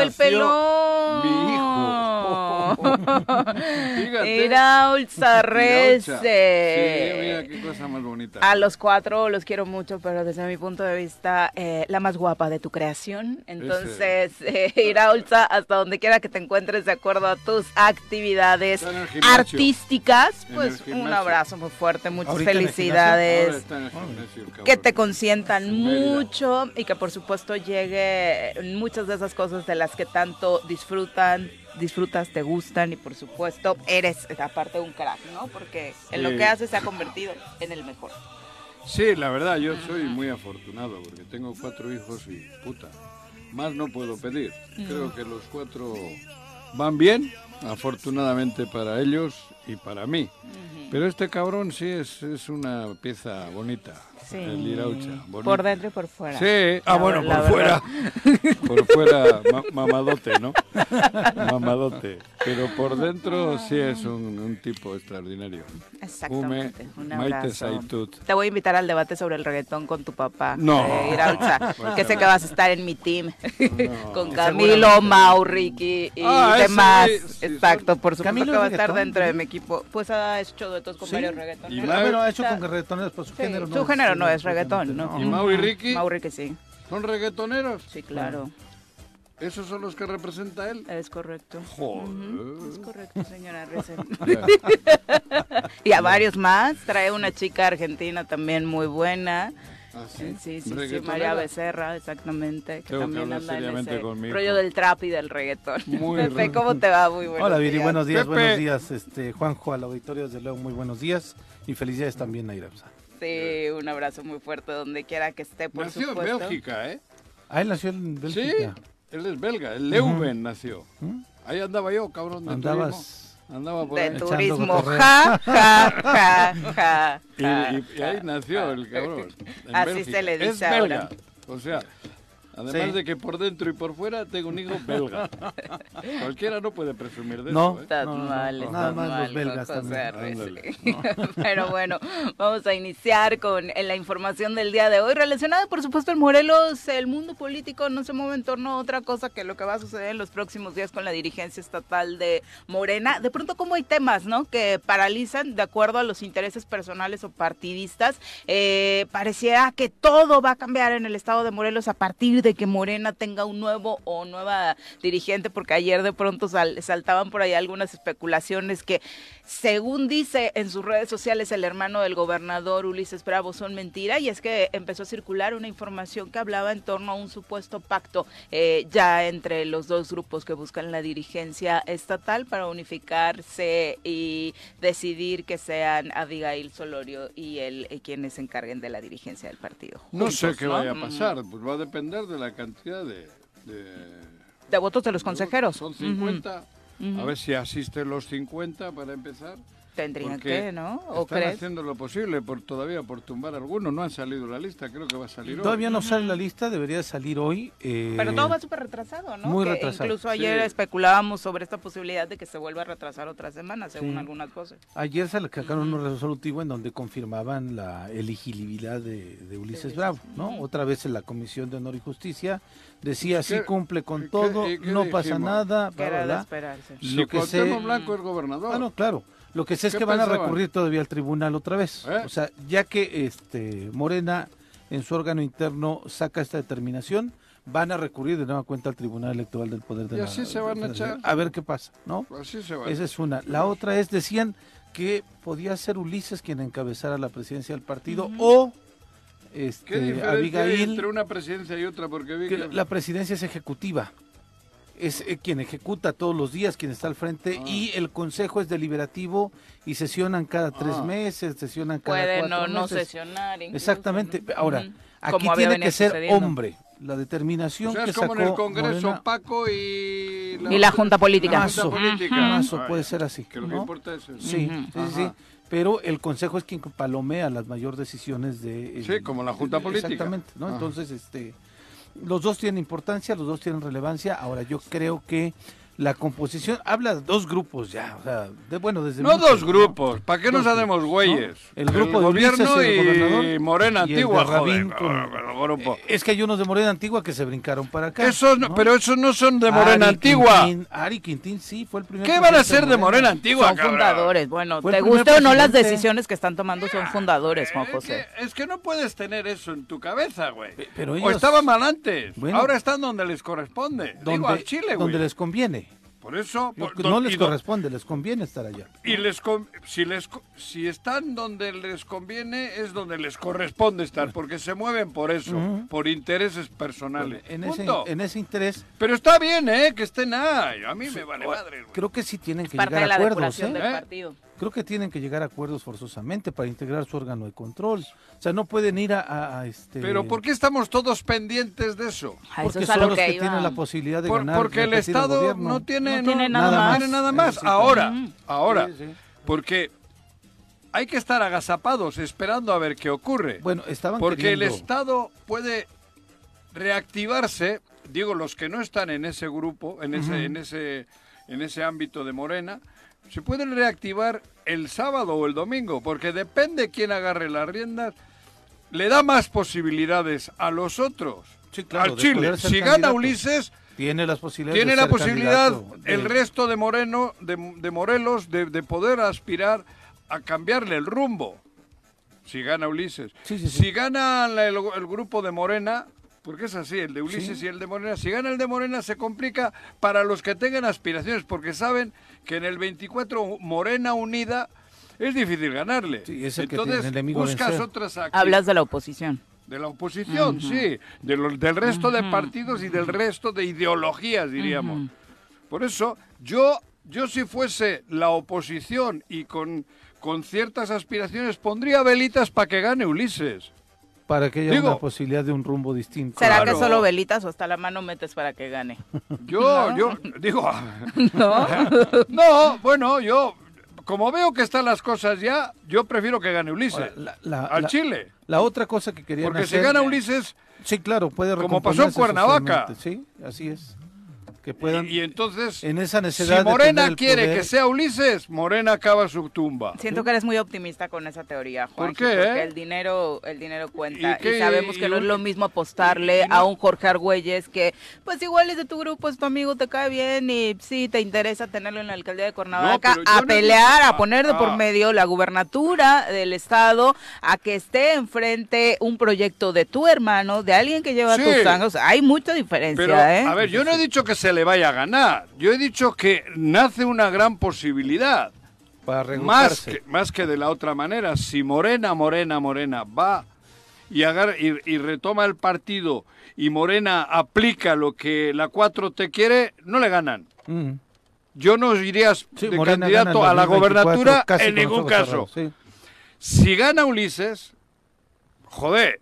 el pelón. mi hijo. Sí, mira qué cosa más bonita. A los cuatro los quiero mucho, pero desde mi punto de vista, eh, la más guapa de tu creación. Entonces, eh, hasta donde quiera que te encuentres de acuerdo a tus actividades artísticas, pues un abrazo muy fuerte, muchas ¿Ahorita en el Ahora felicidades. está en el gimnasio, el cabrón. Que te consientan mucho y que por supuesto llegue muchas de esas cosas de las que tanto disfrutan, disfrutas, te gustan y por supuesto eres aparte un crack, ¿no? Porque en lo que haces se ha convertido en el mejor. Sí, la verdad, yo soy muy afortunado porque tengo cuatro hijos y puta, más no puedo pedir. Creo que los cuatro van bien, afortunadamente para ellos y para mí. Pero este cabrón sí es, es una pieza bonita, Sí. el Iraucha. bonito. Por dentro y por fuera. Sí, ah La- bueno, la por verdad. fuera, por fuera ma- mamadote, ¿no? Mamadote, pero por dentro sí es un, un tipo extraordinario. Exactamente. Hume, Un Maite abrazo. Saitut. Te voy a invitar al debate sobre el reggaetón con tu papá. No. eh, Pues que sé que vas a estar en mi team. con Camilo. Mau, Ricky y Ah, demás. sí, Exacto, por supuesto ¿Camilo que va a es estar dentro de mi equipo. Pues ha hecho duetos con ¿Sí? varios Y reggaetoneros. Mau- Ah, bueno, ha hecho con reggaetoneros, pero su sí, género no su es. No es reggaetón, ¿no? ¿Y Mau y Ricky? Mau Ricky sí. ¿Son reggaetoneros? Sí, claro. ¿Esos son los que representa él? Es correcto. Es Joder. correcto, señora y a varios más. Trae una chica argentina también muy buena. ¿Ah, Sí, sí, sí, ¿Reggaetonera? María Becerra, exactamente, que Tengo que también hablar anda en ese con mi hijo. rollo del trap y del reggaetón. Muy Pepe, bien. ¿cómo te va? Muy buenos Hola Viri, días. buenos días, Pepe. buenos días, este Juanjo al auditorio desde luego muy buenos días y felicidades también a Irauza. Sí, un abrazo muy fuerte donde quiera que esté, por Nació en. Bélgica, ¿eh? Ah, él nació en Sí, Bélgica. él es belga, el Leuven nació. ¿Mm? Ahí andaba yo, cabrón, de Andabas turismo. Andaba por De ahí. Turismo, ja, ja, ja, ja, Y, ja, y- y ahí nació ja. el cabrón. Así Bélgica. se le dice Es belga. ahora. O sea, además Sí. de que por dentro y por fuera tengo un hijo belga. Cualquiera no puede presumir de No. eso, ¿eh? Estás No, no, mal, no, estás nada más mal, los belgas José también. Pero bueno, vamos a iniciar con en la información del día de hoy, relacionada por supuesto en Morelos. El mundo político no se mueve en torno a otra cosa que lo que va a suceder en los próximos días con la dirigencia estatal de Morena. De pronto como hay temas, ¿no? Que paralizan de acuerdo a los intereses personales o partidistas. Eh, pareciera que todo va a cambiar en el estado de Morelos a partir de que Morena tenga un nuevo o nueva dirigente, porque ayer de pronto sal- saltaban por ahí algunas especulaciones que, según dice en sus redes sociales el hermano del gobernador Ulises Bravo, son mentira, y es que empezó a circular una información que hablaba en torno a un supuesto pacto eh, ya entre los dos grupos que buscan la dirigencia estatal para unificarse y decidir que sean Abigail Solorio y él eh, quienes se encarguen de la dirigencia del partido. No sé qué ¿no? vaya a Mm. pasar, pues va a depender de la cantidad de... de- De votos de los consejeros. Son Ujú. 50. Ujú. A ver si asisten los 50 para empezar. Tendrían Porque que, ¿no? ¿O están crees? haciendo lo posible por todavía por tumbar algunos. No han salido la lista, creo que va a salir hoy. Todavía no sale la lista, debería salir hoy. eh, Pero todo va súper retrasado, ¿no? muy Que retrasado. Incluso ayer Sí. especulábamos sobre esta posibilidad de que se vuelva a retrasar otra semana, según Sí. algunas voces. Ayer se le sacaron un resolutivo en donde confirmaban la elegibilidad de, de Ulises Bravo, ¿no? Otra vez en la Comisión de Honor y Justicia decía sí ¿Qué- cumple con qué- todo, qué no pasa dijimos? nada, Que bla, era de esperarse. Si Lo que sé- Blanco es gobernador. Ah, no, claro. Lo que sé es ¿Qué que van a recurrir todavía al tribunal otra vez. ¿Eh? O sea, ya que este Morena en su órgano interno saca esta determinación, van a recurrir de nueva cuenta al Tribunal Electoral del Poder de Y la así se van a echar. A ver qué pasa, ¿no? Así se va. Esa es una. La otra es, decían que podía ser Ulises quien encabezara la presidencia del partido o ¿Qué este, hay Abigail, entre una presidencia y otra? Porque vi que que... la presidencia es ejecutiva. Es eh, quien ejecuta todos los días, quien está al frente, Ah. y el consejo es deliberativo y sesionan cada tres Ah. meses, sesionan cada Puede cuatro no, no meses. sesionar. incluso, Exactamente. ¿no? Ahora, Ujú. aquí Como había tiene que ser sucediendo. hombre. La determinación o sea, que es como sacó en el Congreso Morena- Paco y... Y la Junta Política. La Junta Mazo. Política. Mazo, Ah, puede ya. ser así. Que lo que ¿no? importa es eso. Sí, Ujú. sí, sí, sí. Pero el consejo es quien palomea las mayores decisiones de... Sí, como la Junta Política. Exactamente, ¿no? Ajá. Entonces, este, los dos tienen importancia, los dos tienen relevancia. Ahora, yo creo que la composición habla de dos grupos ya, o sea, de, bueno, desde No mucho, dos grupos, ¿para qué nos hacemos güeyes? ¿no? El grupo de gobierno Ulises, y Morena y el de Antigua, joder, Rabín con- el grupo. Eh, Es que hay unos de Morena Antigua que se brincaron para acá. Esos no- ¿no? pero esos no son de Morena Ari Antigua. Quintín, Ari Quintín sí fue el primer. ¿Qué van a ser de Morena Antigua, Son cabrón? fundadores. Bueno, te guste o no las decisiones que están tomando son fundadores, Juan Es José. que, es que no puedes tener eso en tu cabeza, güey. Pe- pero O ellos- estaban mal antes. Bueno. Ahora están donde les corresponde. Digo, Donde, al Chile, güey. donde les conviene. Por eso. Por- que don- no les don- corresponde, les conviene estar allá. Y les con- si les co- si están donde les conviene es donde les corresponde estar porque se mueven por eso, por intereses personales. En ese, en ese interés, Pero está bien, eh, que estén ahí. A mí me vale madre. güey. creo que sí tienen que Parte llegar de a la acuerdos. ¿eh? del partido. Creo que tienen que llegar a acuerdos forzosamente para integrar su órgano de control. O sea, no pueden ir a, a- a este. Pero ¿por qué estamos todos pendientes de eso? A eso Porque es a son lo los que que tienen la posibilidad de Por- ganar. porque el Estado no tiene, No tiene nada más. tiene nada más. Necesita- Ahora, ahora, Sí, sí. porque hay que estar agazapados esperando a ver qué ocurre. Bueno, estaban Porque el Estado puede reactivarse, digo, los que no están en ese grupo, en ese, en ese, en ese ámbito de Morena, se pueden reactivar el sábado o el domingo, porque depende quién agarre las riendas, le da más posibilidades a los otros. Sí, claro, al Chile. Si gana. Ulises, Tiene las posibilidades. tiene la posibilidad el resto de Moreno, de, de Morelos, de, de poder aspirar a cambiarle el rumbo. Si gana Ulises. Sí, sí, sí. Si gana el grupo de Morena, porque es así, el de Ulises y el de Morena, si gana el de Morena se complica para los que tengan aspiraciones, porque saben que en el 24 Morena unida es difícil ganarle. Sí, es el que Entonces buscas vencer. otras acti- Hablas de la oposición. de la oposición, sí, de los, del resto de partidos y del resto de ideologías, diríamos. Por eso, yo, yo si fuese la oposición y con, con ciertas aspiraciones, pondría velitas para que gane Ulises. Para que haya Digo- una posibilidad de un rumbo distinto. ¿Será Claro. que solo velitas o hasta la mano metes para que gane? Yo, yo, digo, ¿No? no, bueno, yo, como veo que están las cosas ya, yo prefiero que gane Ulises. Ahora, la- la- al la- Chile. La otra cosa que querían Porque si hacer- gana Ulises, Sí, claro, puede Como pasó en Cuernavaca. Sí, así es. Que puedan, y, y entonces, en esa si necesidad de Morena quiere poder- que sea Ulises, Morena acaba su tumba. Siento que eres muy optimista con esa teoría, Juan. ¿Por qué, Porque eh? el dinero, el dinero cuenta. ¿Y qué? Y, sabemos que ¿Y no es lo mismo apostarle y no- a un Jorge Argüelles que, pues igual es de tu grupo, es tu amigo, te cae bien y sí te interesa tenerlo en la alcaldía de Cuernavaca, yo a no- pelear, ah, a poner de por ah. medio la gubernatura del estado, a que esté enfrente un proyecto de tu hermano, de alguien que lleva Sí. tus años. Hay mucha diferencia, Pero, ¿eh? a ver, yo no he dicho que se le vaya a ganar. Yo he dicho que nace una gran posibilidad. para Más que, más que de la otra manera. Si Morena, Morena, Morena va y, y, y retoma el partido y Morena aplica lo que la 4T quiere, no le ganan. Mm. Yo no iría Sí, de Morena candidato a la 2024 gobernatura en ningún caso. sí. Si gana Ulises, joder,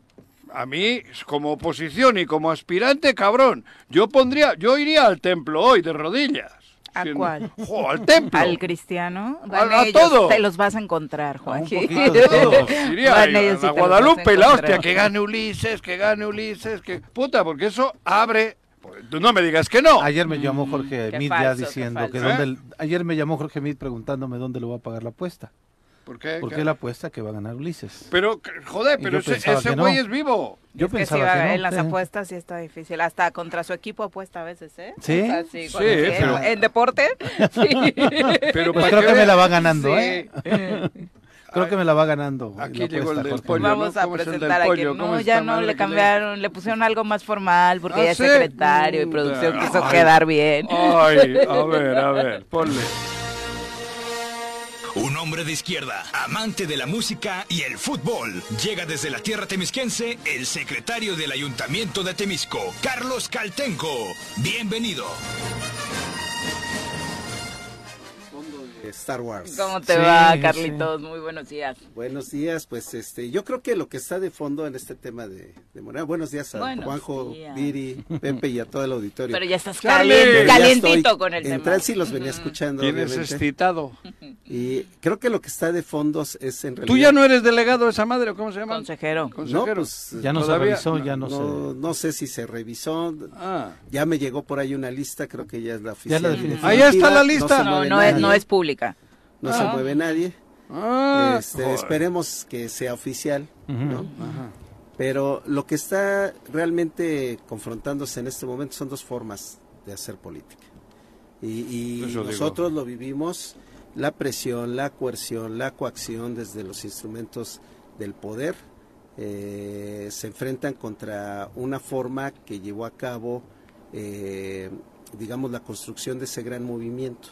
a mí como oposición y como aspirante, cabrón, yo pondría, yo iría al templo hoy de rodillas. ¿A Siendo- cuál? Jo, al templo. Al cristiano, A- van a ellos, todo. te los vas a encontrar. Iría Van a ellos Guadalupe a y la hostia, que gane Ulises, que gane Ulises, que puta, porque eso abre. pues, tú no me digas que no. Ayer me llamó Jorge Mm, Mid ya diciendo que dónde, ayer me llamó Jorge Mid preguntándome dónde lo va a pagar la apuesta. ¿Por qué? Porque ¿Qué? él apuesta que va a ganar Ulises. Pero, joder, pero ese, no. güey es vivo. Yo es que pensaba sí, va- que no. en las sí. apuestas sí está difícil. Hasta contra su equipo apuesta a veces, ¿eh? ¿Sí? O sea, Sí, quiere. pero- En deporte, sí. Pero Pues pa' creo que me la va ganando, Sí. ¿eh? Creo que me la va ganando. Aquí la llegó el del pollo. Vamos ¿no? a ¿Cómo es el del presentar a pollo? quien ¿Cómo no, ya no le cambiaron, le pusieron algo más formal porque ¿Ah, ya es sí? secretario y producción quiso quedar bien. Ay, a ver, a ver, ponle. Un hombre de izquierda, amante de la música y el fútbol. Llega desde la tierra temisquense el secretario del Ayuntamiento de Temisco, Carlos Caltenco. Bienvenido. Star Wars. ¿Cómo te Sí, va, sí. Carlitos? Muy buenos días. Buenos días, pues este, yo creo que lo que está de fondo en este tema de, de Morena, buenos días a Buenos Juanjo, días. Viri, Pepe y a todo el auditorio. Pero ya estás Charlie. calien- Ya calientito estoy con el en tema. trance y los venía escuchando, Tienes excitado. Y creo que lo que está de fondos es en realidad... ¿Tú ya no eres delegado de esa madre o cómo se llama? Consejero. No, pues, Ya no se Todavía- revisó, ya no, no, no sé si se revisó. Ah. Ya me llegó por ahí una lista, creo que ya es la Ya oficial. la definitiva. Ahí está la No lista. se No, mueve no es, no es pública. no se mueve nadie. Ah, Este, esperemos que sea oficial, Ujú. ¿no? Ajá. Pero lo que está realmente confrontándose en este momento son dos formas de hacer política. Y, digo. nosotros lo vivimos, la presión, la coerción, la coacción desde los instrumentos del poder, eh, se enfrentan contra una forma que llevó a cabo, eh, digamos, la construcción de ese gran movimiento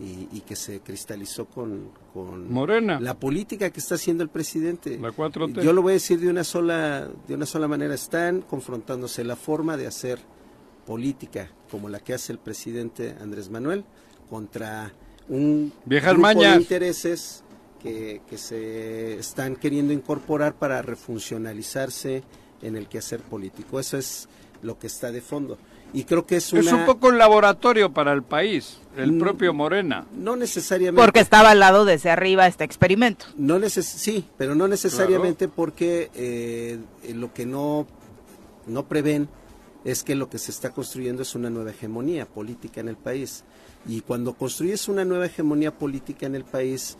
y, y que se cristalizó con, con Morena. la política que está haciendo el presidente. La 4T. Yo lo voy a decir de una sola, de una sola manera. Están confrontándose la forma de hacer política como la que hace el presidente Andrés Manuel contra un Viejas grupo mañas. de intereses que, que se están queriendo incorporar para refuncionalizarse en el quehacer político. Eso es lo que está de fondo. Y creo que es una... Es un poco un laboratorio para el país, el propio Morena. No necesariamente... Porque estaba al lado desde arriba este experimento. No neces sí, pero no necesariamente porque eh, lo que no, no prevén es que lo que se está construyendo es una nueva hegemonía política en el país. Y cuando construyes una nueva hegemonía política en el país,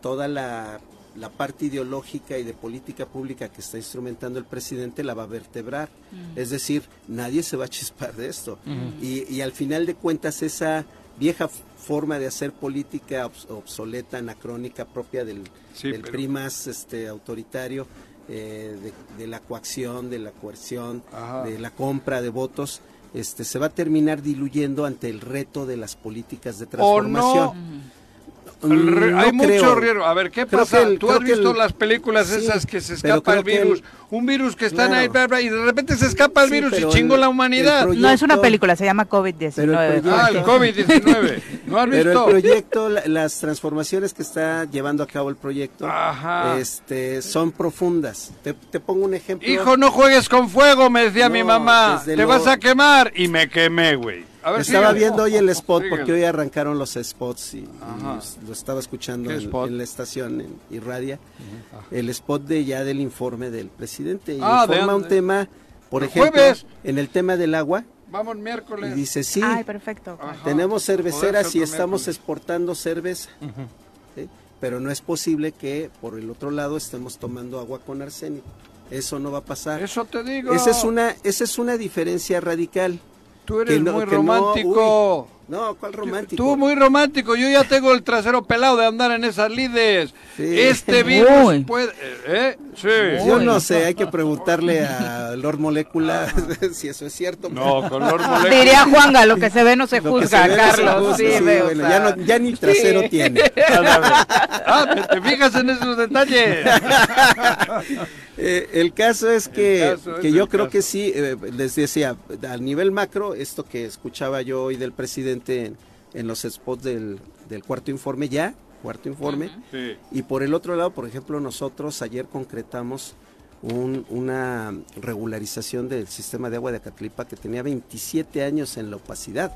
toda la, la parte ideológica y de política pública que está instrumentando el presidente la va a vertebrar. Es decir, nadie se va a chispar de esto. y, y al final de cuentas, esa vieja forma de hacer política obs- obsoleta, anacrónica, propia del, Sí, del pero- PRI más este, autoritario, eh, de, de la coacción, de la coerción, Ajá. de la compra de votos, este, se va a terminar diluyendo ante el reto de las políticas de ¿O transformación. No? Mm, hay creo. mucho riesgo. A ver, ¿qué Creo pasa? el- Tú has visto el- las películas sí, esas que se escapa el virus. el- Un virus que está ahí, Claro. bla, bla, y de repente se escapa el Sí, virus y el- la humanidad. proyecto- No es una película, se llama COVID-19. Pero el proyecto- Ah, el COVID-19. ¿No has Pero el visto? proyecto, la- las transformaciones que está llevando a cabo el proyecto, Ajá. este, son profundas. Te, te pongo un ejemplo. Hijo, no juegues con fuego, me decía No, mi mamá. Te lo- vas a quemar. Y me quemé, güey. A ver, Estaba síguele. viendo hoy el spot Síguele. porque hoy arrancaron los spots y, y lo estaba escuchando ¿Qué en, spot? en la estación en Irradia. El spot de ya del informe del presidente y Ah, de informa un tema, por ejemplo, jueves. en el tema del agua Vamos y miércoles. dice sí, Ay, perfecto. Ajá. tenemos cerveceras y estamos miércoles. exportando cerveza. ¿sí? Pero no es posible que por el otro lado estemos tomando agua con arsénico. Eso no va a pasar. Eso te digo. Esa es una esa es una diferencia radical. Tú eres no- muy no- romántico. uy, No, ¿cuál romántico? Tú muy romántico, yo ya tengo el trasero pelado de andar en esas lides. Sí. Este virus Uy. puede... ¿Eh? Sí. Yo no sé, hay que preguntarle a Lord Molecula si eso es cierto. No, color molécula. Diría Juanga, lo que se ve no se juzga, se ve no se Carlos. juzga, sí, sí, ve, o bueno, sea, ya, no- ya ni trasero sí. tiene. Ah, ¿te- ¿te fijas en esos detalles? Eh, el caso es que, El caso es que yo creo caso. que sí, eh, les decía, a nivel macro, esto que escuchaba yo hoy del presidente en, en los spots del, del cuarto informe, ya, cuarto informe, Sí. y por el otro lado, por ejemplo, nosotros ayer concretamos un- una regularización del sistema de agua de Acatlipa que tenía 27 años en la opacidad.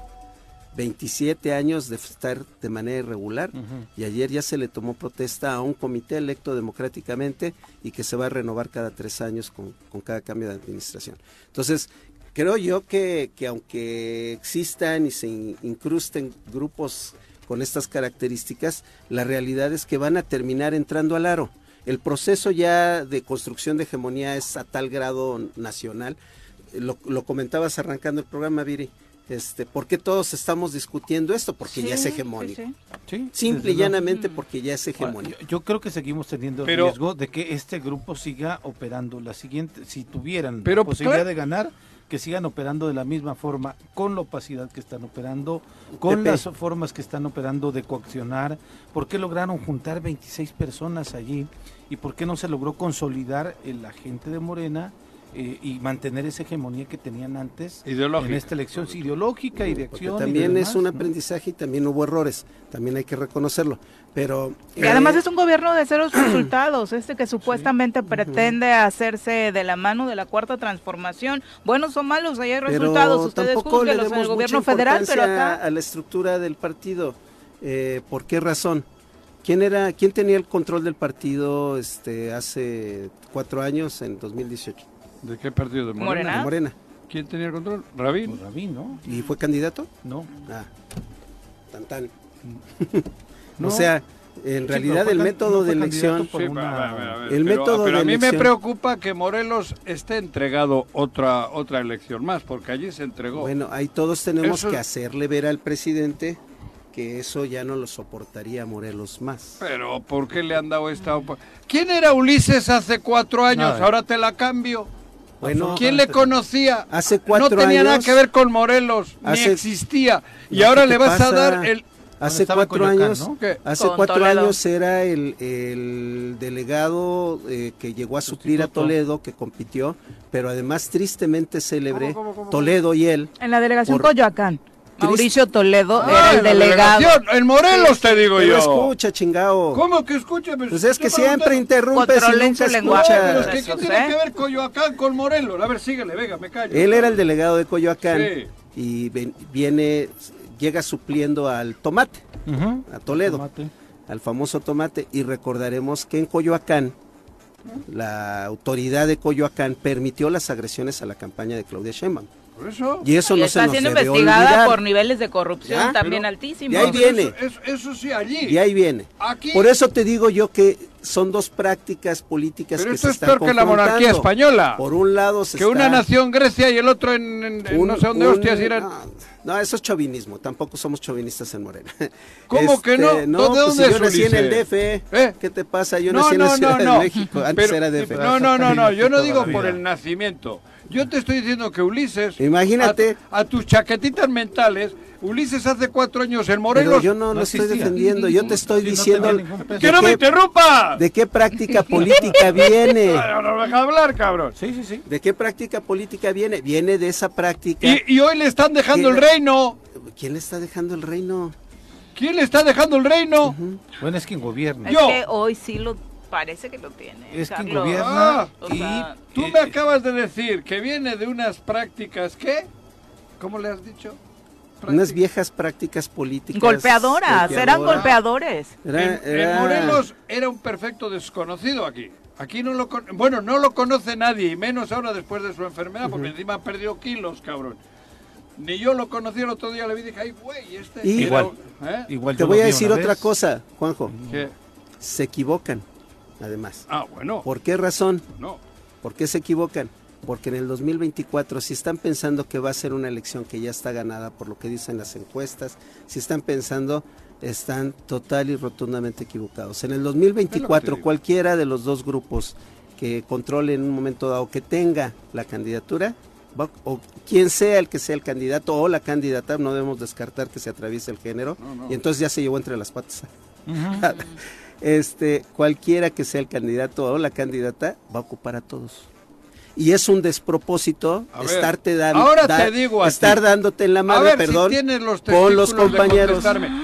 27 años de estar de manera irregular y ayer ya se le tomó protesta a un comité electo democráticamente y que se va a renovar cada tres años con, con cada cambio de administración. Entonces, creo yo que, que aunque existan y se in- incrusten grupos con estas características, la realidad es que van a terminar entrando al aro. El proceso ya de construcción de hegemonía es a tal grado nacional. Lo, lo comentabas arrancando el programa, Viri. Este, ¿Por qué todos estamos discutiendo esto? Porque ya es hegemónico. sí, sí. Sí, Simple y llanamente porque ya es hegemónico. Yo, yo creo que seguimos teniendo el Pero- riesgo de que este grupo siga operando. La siguiente, si tuvieran Pero, la posibilidad claro. de ganar, que sigan operando de la misma forma, con la opacidad que están operando, con Pepe. las formas que están operando de coaccionar. ¿Por qué lograron juntar 26 personas allí? ¿Y por qué no se logró consolidar el agente de Morena? Eh, y mantener esa hegemonía que tenían antes Ideológica. en esta elección sí, ideológica y de acción. y también demás, es un ¿no? aprendizaje y también hubo errores. También hay que reconocerlo. Pero. Y además eh, es un gobierno de ceros resultados, este que supuestamente pretende hacerse de la mano de la cuarta transformación. Buenos o malos, ahí hay pero resultados, ustedes tampoco le juzguenlos en el gobierno federal, pero importancia acá... a la estructura del partido. Eh, ¿Por qué razón? ¿Quién era, quién tenía el control del partido este hace cuatro años, en 2018? ¿De qué partido? ¿De Morena? Morena. De Morena. ¿Quién tenía el control? ¿Rabín? Pues Rabín, ¿no? ¿Y fue candidato? No. Ah, tan tan. No. O sea, en realidad el método no de elección... por Sí, una- a ver, a ver, el pero- método pero de a mí me preocupa que Morelos esté entregado otra otra elección más, porque allí se entregó. Bueno, ahí todos tenemos Eso- que hacerle ver al presidente que eso ya no lo soportaría Morelos más. Pero ¿por qué le han dado esta opa- ¿Quién era Ulises hace cuatro años? Ahora te la cambio. Bueno, ¿Quién le conocía? Hace cuatro No tenía nada años- que ver con Morelos, ni existía. Y No, ahora ¿qué le vas a dar el... Hace cuatro Coyoacán, años, hace cuatro Toledo. años era el, el delegado eh, que llegó a suplir a. Toledo, que compitió, pero además tristemente célebre, ¿Cómo, cómo, cómo, Toledo y él. En la delegación Por- Coyoacán. Mauricio Toledo Ah, era el la delegado. En Morelos te digo yo. escucha, chingao. ¿Cómo que escucha? Pues es que siempre interrumpes y nunca su lenguaje. Pero es escuchas. que ¿qué Eso, tiene ¿eh? que ver Coyoacán con Morelos? A ver, síguele, venga, me callo. Él era el delegado de Coyoacán Sí. y ven- viene, llega supliendo al tomate, a Toledo. Tomate. al famoso tomate y recordaremos que en Coyoacán la autoridad de Coyoacán permitió las agresiones a la campaña de Claudia Sheinbaum Por eso. y eso Y no se está nos siendo debe investigada olvidar. por niveles de corrupción Ya, también pero- altísimos. Y ahí viene. Eso, eso- eso sí, allí. y ahí viene Aquí. por eso te digo yo que son dos prácticas políticas Pero que esto se es están peor que la monarquía española. por un lado se que está una nación Grecia y el otro en, en- en un- no sé dónde un- hostias eran. no, no, eso es chauvinismo tampoco somos chauvinistas en Morena ¿Cómo que no? ¿De no pues dónde si yo es nací en el? DF ¿Eh? ¿qué te pasa? yo no, nací en la no, Ciudad no, no. de México antes Pero- era DF No, no, no, no, yo no digo por el nacimiento. Yo te estoy diciendo que Ulises. Imagínate. A, a tus chaquetitas mentales, Ulises hace cuatro años en pero Morelos. yo no no lo estoy defendiendo yo te estoy Sí, no diciendo. ¡Que no me interrumpa! ¿De qué práctica política viene? No me deja hablar, cabrón. Sí, sí, sí. ¿De qué práctica política viene? Viene de esa práctica. Y, y hoy le están dejando el reino. ¿Quién le está dejando el reino? ¿Quién le está dejando el reino? Bueno, es quien gobierna. Es Yo. que hoy sí lo parece que lo tiene. Es quien Carlos. gobierna Ah, o y sea, Tú me acabas de decir que viene de unas prácticas, ¿qué? ¿Cómo le has dicho? Unas viejas prácticas políticas. Golpeadoras, eran golpeadoras. golpeadores. Era- en, Morelos era un perfecto desconocido aquí. Aquí no lo con- bueno, no lo conoce nadie, y menos ahora después de su enfermedad, porque encima ha perdido kilos, cabrón. Ni yo lo conocí el otro día, le vi y dije, ay, güey, este... Y- era- Igual. ¿eh? Igual Te voy a decir otra cosa, Juanjo. ¿Qué? Se equivocan, además. Ah, bueno, ¿Por qué razón? no. ¿Por qué se equivocan? Porque en el 2024, si están pensando que va a ser una elección que ya está ganada por lo que dicen las encuestas, si están pensando, están total y rotundamente equivocados. En el Es lo 2024, que te digo. cualquiera de los dos grupos que controle en un momento dado, que tenga la candidatura, va- o quien sea el que sea el candidato o la candidata, no debemos descartar que se atraviese el género, No, no. y entonces ya se llevó entre las patas. este, cualquiera que sea el candidato o la candidata va a ocupar a todos. Y es un despropósito A ver, estarte dando ahora te digo a estar ti. dándote en la A madre, ver, perdón, si tienes los con los compañeros.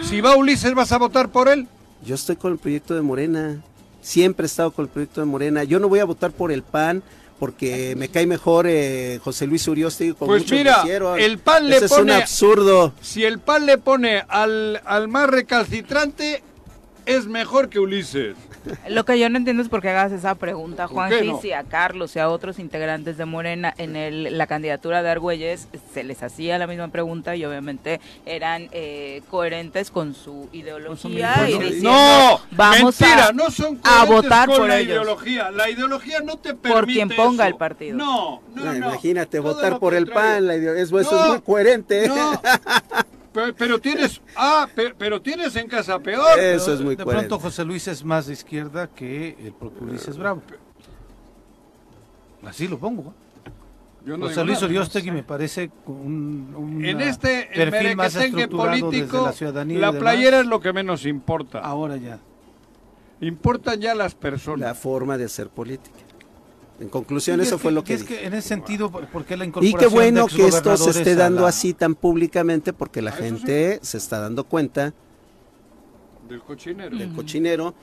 Si va Ulises, ¿vas a votar por él? Yo estoy con el proyecto de Morena. Siempre he estado con el proyecto de Morena. Yo no voy a votar por el PAN porque me cae mejor eh, José Luis Uriosti como Pues muchos mira, el PAN le Ese es un pone- absurdo. Si el PAN le pone al, al más recalcitrante, es mejor que Ulises. Lo que yo no entiendo es por qué hagas esa pregunta, ¿Por Juan no? y a Carlos y a otros integrantes de Morena en el, la candidatura de Argüelles se les hacía la misma pregunta y obviamente eran eh, coherentes con su ideología y Con su- diciendo, No, vamos mentira, a, no son a coherentes votar con por la ellos. ideología. La ideología no te permite Por quien ponga eso. el partido. No, no, no. Imagínate, Todo votar por el. PAN, la ideo- eso, eso No, es muy coherente. Pero, pero tienes, ah, pero, pero tienes en casa peor. Eso es muy de coherente. pronto José Luis es más de izquierda que el propio Ulises Bravo. Así lo pongo. ¿eh? Yo no José Luis nada. Uriostegui me parece un, un En este perfil más merequetengue estructurado desde político, la ciudadanía la playera es lo que menos importa. Ahora ya. Importan ya las personas. La forma de hacer política. En conclusión, Y eso es fue que- lo que, es dije. que en ese sentido, ¿por por qué la Y incorporación qué bueno de que esto se esté dando la- así tan públicamente porque la Ah, gente se está dando cuenta Del cochinero. del cochinero,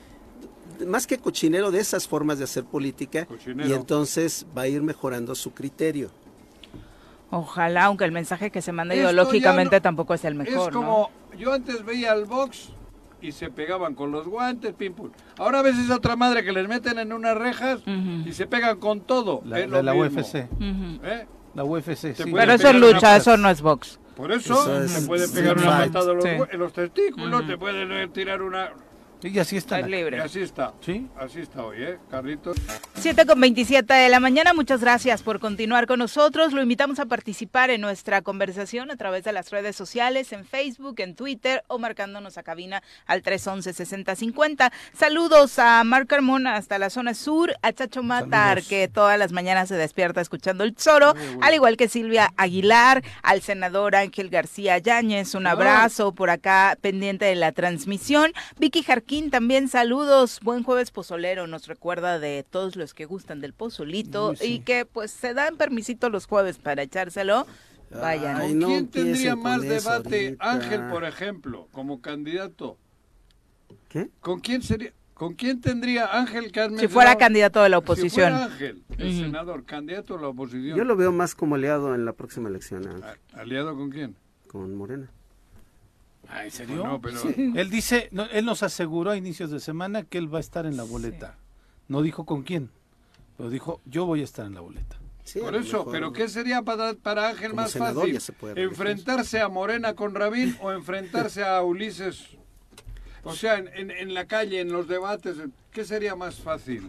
más que cochinero, de esas formas de hacer política Cochinero. y entonces va a ir mejorando su criterio. Ojalá, aunque el mensaje que se manda Esto ideológicamente no- tampoco es el mejor, es ¿no? como, yo antes veía al Vox y se pegaban con los guantes, pim pum. Ahora ves esa otra madre que les meten en unas rejas y se pegan con todo. La, es la, lo la mismo. UFC. Ujú. ¿Eh? La UFC, sí. Pero eso es una lucha, eso no es box. Por eso, Eso es te puede pegar una patada en los, Sí. testículos, te puede tirar una... Y así está. Es Y libre. así está. Sí. Así está hoy, ¿eh, Carlitos? 7 con 27 de la mañana, muchas gracias por continuar con nosotros. Lo invitamos a participar en nuestra conversación a través de las redes sociales, en Facebook, en Twitter o marcándonos a cabina al 311-6050. Saludos a Marc Carmona hasta la zona sur, a Chacho Matar, Saludos. que todas las mañanas se despierta escuchando el Zoro, al igual que Silvia Aguilar, al senador Ángel García Yáñez, un abrazo por acá pendiente de la transmisión. Vicky Jarquín también saludos, buen jueves pozolero, nos recuerda de todos los que gustan del pozolito Uy, sí. y que pues se dan permisito los jueves para echárselo. Vayan. Ay, ¿Con no quién tendría más debate? ahorita. Ángel, por ejemplo, como candidato. ¿Qué? ¿Con quién sería? ¿Con quién tendría Ángel has si fuera candidato de la Si fuera oposición. Ángel, el Ujú. senador, candidato a la oposición. Yo lo veo más como aliado en la próxima elección, ¿Aliado con quién? con Morena. Ah, ¿En serio? No, pero... Él dice, no, él nos aseguró a inicios de semana que él va a estar en la boleta. No dijo con quién, pero dijo, yo voy a estar en la boleta. Sí, Por eso, mejor- pero ¿qué sería para, para Ángel Como más senador fácil? ¿Enfrentarse a Morena con Rabín o enfrentarse a Ulises? O sea, en, en- en la calle, en los debates, ¿qué sería más fácil?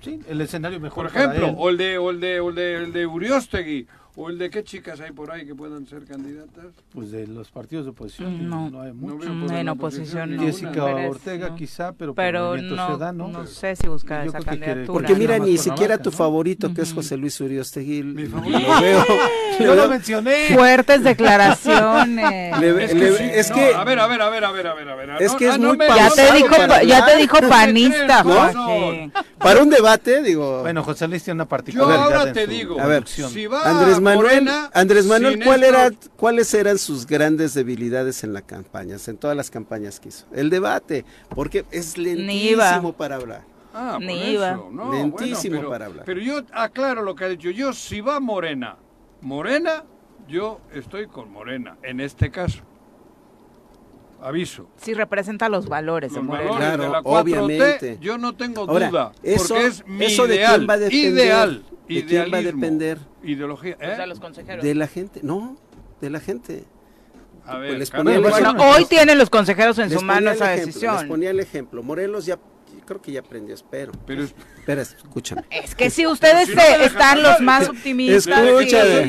Sí, el escenario mejor Por para ejemplo, él. o el de, o el de, o el de, el de Uriostegui, o el de qué chicas hay por ahí que puedan ser candidatas. Pues de los partidos de oposición No. no, hay No mucho. por En oposición, no. Jessica Ortega no. quizá, pero, por Pero no, Ciudadano. no sé si buscar Yo esa candidatura. Porque mira, ni siquiera tu ¿no? favorito, que es José Luis Uriostegui, Mi lo favorito. veo. Yo lo mencioné. Fuertes declaraciones. Le- Es le- que, sí, es no, que- a ver, a ver, a ver, a ver, a ver, a ver. Es que es no muy ya no te dijo, ya te dijo panista, ¿No? Jorge. Para un debate, digo. Bueno, José Luis tiene una Yo particularidad. ahora en te su digo, A ver, si va Andrés Manuel, Morena, Andrés Manuel, ¿cuál era, ¿cuáles eran sus grandes debilidades en las campañas, en todas las campañas que hizo? El debate, porque es lentísimo para hablar. Ah, por Ni iba. eso, no, Lentísimo bueno, pero, para hablar. Pero yo aclaro lo que ha dicho. Yo, si va Morena, Morena, yo estoy con Morena, en este caso. Aviso. Sí representa los valores de Los Morena. valores Claro, de la 4T, obviamente. yo no tengo Ahora, duda, eso- porque es mi eso de ideal, quién va a depender, ideal, de quién va a depender. ideología, ¿eh? O sea, los consejeros. De la gente, no, de la gente. A pues ver, les ponía bueno, hoy tienen los consejeros en Les su mano esa ejemplo, decisión. Les ponía el ejemplo. Morelos ya, creo que ya aprendió, espero. pero es- Espera, escúchame. Es que si ustedes si no me se- dejan están hablar, los más optimistas. Que Escúchame. soy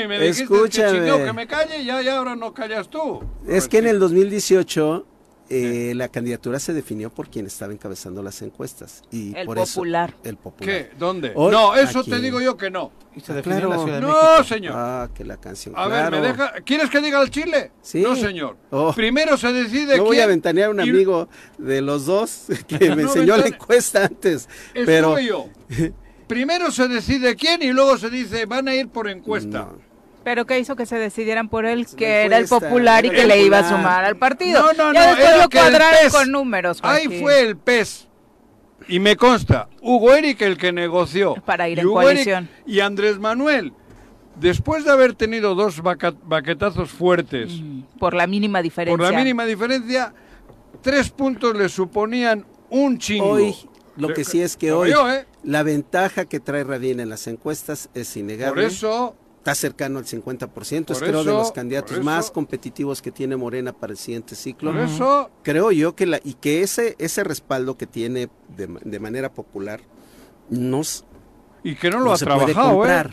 y me dijiste que Escúchame. chingado que me calle, ya, ya ahora no callas tú. Es que en el 2018 eh, la candidatura se definió por quien estaba encabezando las encuestas. Y El por popular. Eso, el popular. ¿Qué? ¿Dónde? Hoy, no, eso aquí. te digo yo que no. Y se Ah, claro. la Ciudad de No, México. señor. Ah, que la canción. A ver. ¿me deja? ¿Quieres que diga al Chile? Sí. No, señor. Oh. Primero se decide No voy quién a ventanear a un y- amigo de los dos que me No, enseñó la encuesta antes. Estuve Pero yo. Primero se decide quién y luego se dice van a ir por encuesta. No. Pero ¿qué hizo que se decidieran por él? Que era el popular y que le iba a sumar al partido. No, no, ya no, después era lo cuadraron PES. con números. Ahí fue el pez. Y me consta, Hugo Eric el que negoció. Para ir Y en Hugo coalición. Eric y Andrés Manuel. Después de haber tenido dos vaca- baquetazos fuertes, Mm, Por la mínima diferencia. por la mínima diferencia, tres puntos le suponían un chingo. Hoy, lo que sí es que hoy veo, ¿eh? la ventaja que trae Rabín en las encuestas es innegable. Por eso, Está cercano al 50%, es Por creo de eso, los candidatos por más eso. competitivos que tiene Morena para el siguiente ciclo. por eso, Creo yo que la y que ese ese respaldo que tiene de, de manera popular nos y que no lo no ha se puede trabajado, comprar. ¿eh?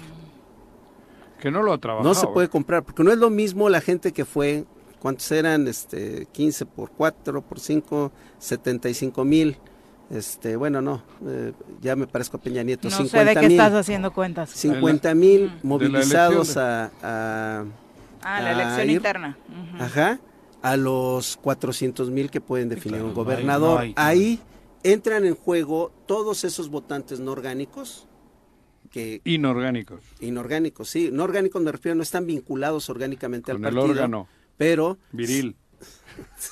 Que no lo ha trabajado. No se puede ¿eh? comprar, porque no es lo mismo la gente que fue, ¿cuántos eran? Este, 15 por 4 por 5, 75 mil. Este, bueno, no, eh, ya me parezco a Peña Nieto, No 50 sé de qué mil. estás haciendo cuentas. 50 mil movilizados a, a- Ah, la a elección ir- interna. Ajá, a los 400 mil que pueden definir claro, un no hay- gobernador. no hay- Ahí entran en juego todos esos votantes no orgánicos que Inorgánicos. inorgánicos, sí, no orgánicos me refiero, no están vinculados orgánicamente Con al el partido, órgano pero viril.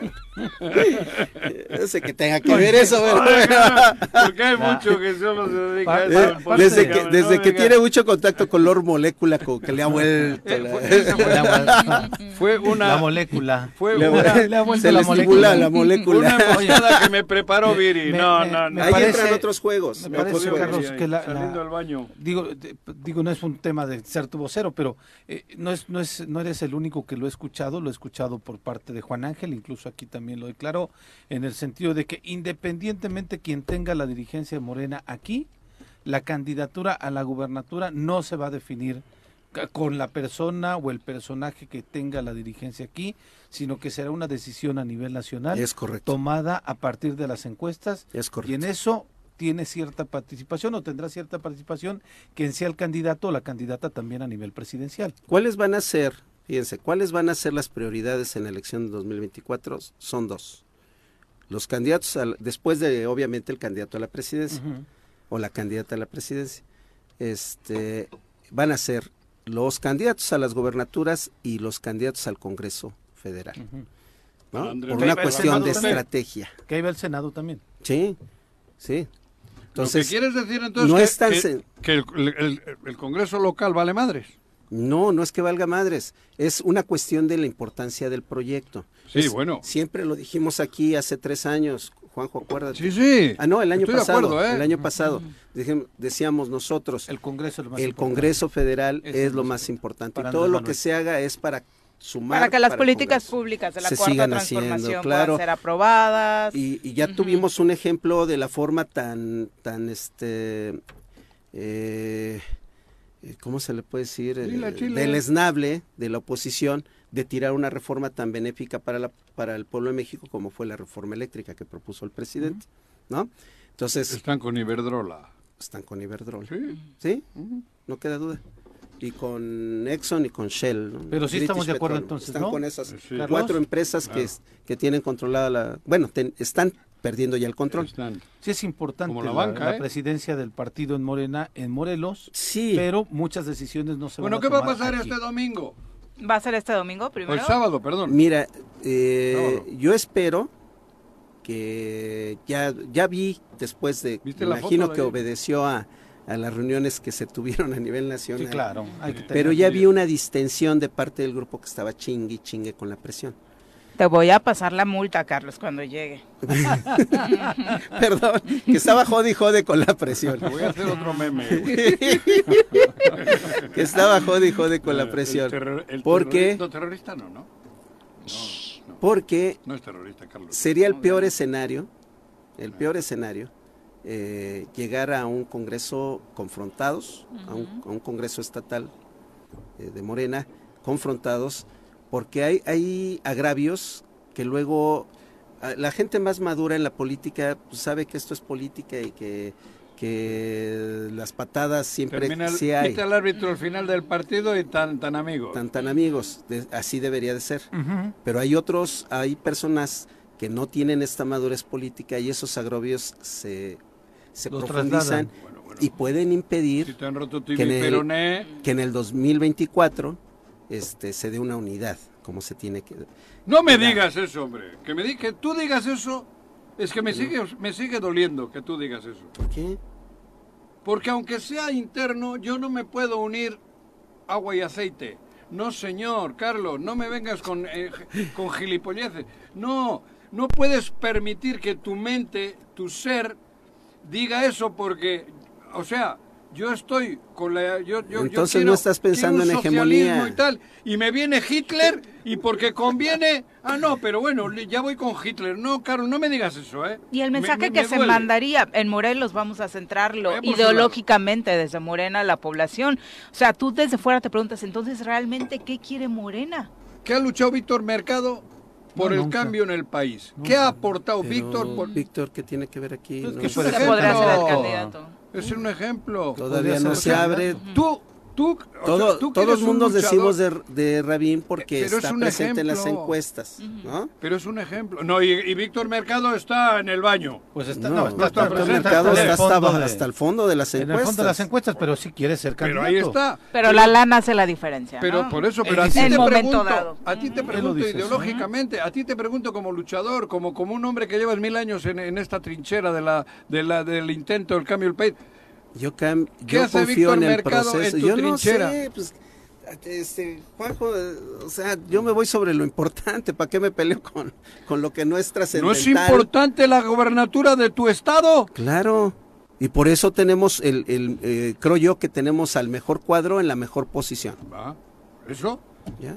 No sé que tenga que ver eso, pero Porque hay mucho que solo se dedica a Eh, eso. en desde política, que, desde que tiene mucho contacto con Lord Molécula, como que le ha vuelto. Eh, la- fue, una, la molécula. fue le ha una, vuelto- le ha vuelto se la le estimula la molécula. una que me preparó Viri. Me- No, no, no. Ahí parece- entran otros juegos. me otros parece, juegos. Carlos, que la- Saliendo la- al baño. Digo, digo, no es un tema de ser tu vocero, pero eh, no es, no es, no eres el único que lo he escuchado, lo he escuchado por parte de Juan Ángel, incluso aquí también lo declaró, en el sentido de que independientemente quien tenga la dirigencia de Morena aquí, la candidatura a la gubernatura no se va a definir con la persona o el personaje que tenga la dirigencia aquí, sino que será una decisión a nivel nacional Es correcto. tomada a partir de las encuestas Es y en correcto. eso tiene cierta participación o tendrá cierta participación quien sea el candidato o la candidata también a nivel presidencial. ¿Cuáles van a ser, fíjense, cuáles van a ser las prioridades en la elección de 2024? Son dos. Los candidatos, al- después de obviamente el candidato a la presidencia o la candidata a la presidencia, este, van a ser los candidatos a las gobernaturas y los candidatos al Congreso Federal, ¿no? Andrés Por una cuestión de estrategia. Que ahí va el Senado también. Sí, sí. Lo que Entonces, quieres decir entonces no que, es tan que- sen- que el, el- el Congreso local vale madres. No, no es que valga madres, es una cuestión de la importancia del proyecto. Sí, Es- bueno. Siempre lo dijimos aquí hace tres años, Juanjo, acuérdate. Sí, sí. Ah, no, el año Estoy de pasado. acuerdo, ¿eh? El año pasado. Decíamos nosotros, El Congreso es lo más el importante. Congreso Federal es es lo más importante. para Y todo lo que se haga es para sumar. Para que las políticas públicas de la Se cuarta sigan transformación haciendo, puedan ser aprobadas. Y, y ya tuvimos un ejemplo de la forma tan, tan, este, eh, ¿cómo se le puede decir? Eh. Deleznable de la oposición de tirar una reforma tan benéfica para, la, para el pueblo de México como fue la reforma eléctrica que propuso el presidente, ¿no? Entonces, Están con Iberdrola. están con Iberdrola, Sí. ¿sí? No queda duda. Y con Exxon y con Shell. ¿no? Pero sí British estamos de acuerdo Petroleum. entonces, Están ¿no? con esas Sí. Cuatro empresas que, que tienen controlada la... Bueno, ten- están perdiendo ya el control. Sí es importante Como la, la banca, la ¿eh? presidencia del partido en Morena, en Morelos, Sí. pero muchas decisiones no se Bueno, van ¿qué a va a pasar aquí. este domingo? ¿Va a ser este domingo O primero? el sábado, perdón. Mira, eh, Sábado. yo espero que ya, ya vi después de, ¿Viste me la imagino que ahí? obedeció a, a las reuniones que se tuvieron a nivel nacional. Sí, claro. hay que tener- Pero ya vi una distensión de parte del grupo que estaba chingue y chingue con la presión. Te voy a pasar la multa, Carlos, cuando llegue. Perdón, que estaba jode y jode con la presión. Voy a hacer otro meme. que estaba jode y jode con la El presión. terror- el ¿Por qué? terrorista- No, terrorista no, ¿no? No, no, Porque no es terrorista, Carlos. sería el peor escenario, el peor escenario, eh, llegar a un Congreso confrontados, a, un, a un Congreso estatal eh, de Morena, confrontados, porque hay, hay agravios que luego ah, la gente más madura en la política pues, sabe que esto es política y que, que las patadas siempre el, sí hay, quita el árbitro al final del partido y tan, tan amigo. tan, tan amigos, de- así debería de ser. Pero hay otros, hay personas que no tienen esta madurez política y esos agrovios se, se Los profundizan trasladan. Bueno, bueno. y pueden Si impedir te han roto tu que en el- que en el 2024 este, se dé una unidad, como se tiene que... No me digas eso, hombre. Que, me di- que tú digas eso, es que me sigue, me sigue doliendo que tú digas eso. ¿Por qué? Porque aunque sea interno, yo no me puedo unir agua y aceite. No, señor, Carlos, no me vengas con, eh, con gilipolleces. No, no puedes permitir que tu mente, tu ser, diga eso porque, o sea, yo estoy con la... Yo, yo- yo Entonces quiero- no estás pensando en hegemonía. Y, tal, y me viene Hitler y porque conviene... Ah, no, pero bueno, ya voy con Hitler. No, Carlos, no me digas eso, ¿eh? Y el Me- mensaje me- que me se duele. mandaría en Morelos, vamos a centrarlo su ideológicamente desde Morena a la población. O sea, tú desde fuera te preguntas, entonces, ¿realmente qué quiere Morena? ¿Qué ha luchado Víctor Mercado por No, el nunca. cambio en el país? ¿Qué ha aportado Pero, Víctor? Por... Víctor, ¿qué tiene que ver aquí? Es No que ser podrá ser el candidato. Es un ejemplo. Todavía no se abre. Tú, Tú, o Todo, sea, tú todos mundos decimos de, de Rabín porque Pero es está un presente en las ejemplo. encuestas, ¿no? Pero es un ejemplo. No, y, y Víctor Mercado está en el baño. Pues está, No, no, está, está, presente. mercado en el está hasta, de- hasta el fondo de las En encuestas. el fondo de las encuestas, pero sí quiere ser Pero candidato. ahí está. Pero la lana hace la diferencia. Pero ¿no? por eso, pero En a ti el te momento pregunto, dado. a ti te pregunto dice, ideológicamente, a ti te pregunto como luchador, como como un hombre que llevas mil años en, en esta trinchera de la, de la del intento del cambio del país. Yo, cam- ¿Qué yo hace confío Víctor en el Mercado en proceso. tu yo trinchera? no sé, pues, este, Juanjo, o sea, yo me voy sobre lo importante. ¿Para qué me peleo con, con lo que no es ¿No trascendental? es importante la gobernatura de tu estado? Claro. Y por eso tenemos, el, el, eh, creo yo que tenemos al mejor cuadro en la mejor posición. Va, ¿Eso? ¿Ya?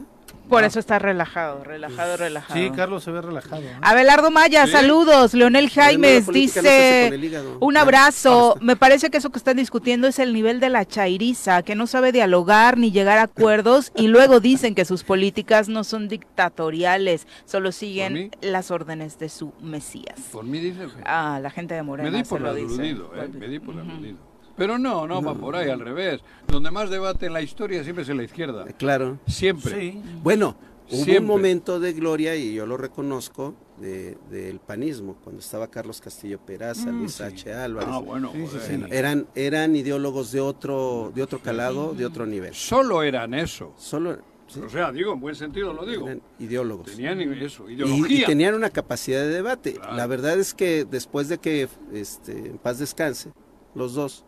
Por eso está relajado, relajado, relajado. Sí, Carlos se ve relajado. ¿no? Abelardo Maya, Sí. saludos. Leonel Jaimes no se dice, un Ah, abrazo. ah, Me parece que eso que están discutiendo es el nivel de la chairiza, que no sabe dialogar ni llegar a acuerdos y luego dicen que sus políticas no son dictatoriales, solo ¿Por siguen las órdenes de su Mesías. Por mí dice Ah, la gente de Morena Me di se por lo aludido, dice. eh, me di por aludido. Pero no, no, va por ahí, al revés. Donde más debate en la historia siempre es en la izquierda. Eh, Claro. Siempre. Sí. Bueno, hubo Siempre. un momento de gloria, y yo lo reconozco, de- del panismo, cuando estaba Carlos Castillo Peraza, Luis H. Álvarez. Ah, bueno, Sí, sí, joder. sí. Bueno, eran, eran ideólogos de otro, de otro calado, de otro nivel. Solo eran eso. Solo sí, O sea, digo, en buen sentido lo digo. eran ideólogos. Tenían eso, Y, ideología. y tenían una capacidad de debate. Claro. La verdad es que después de que este, en paz descanse, los dos,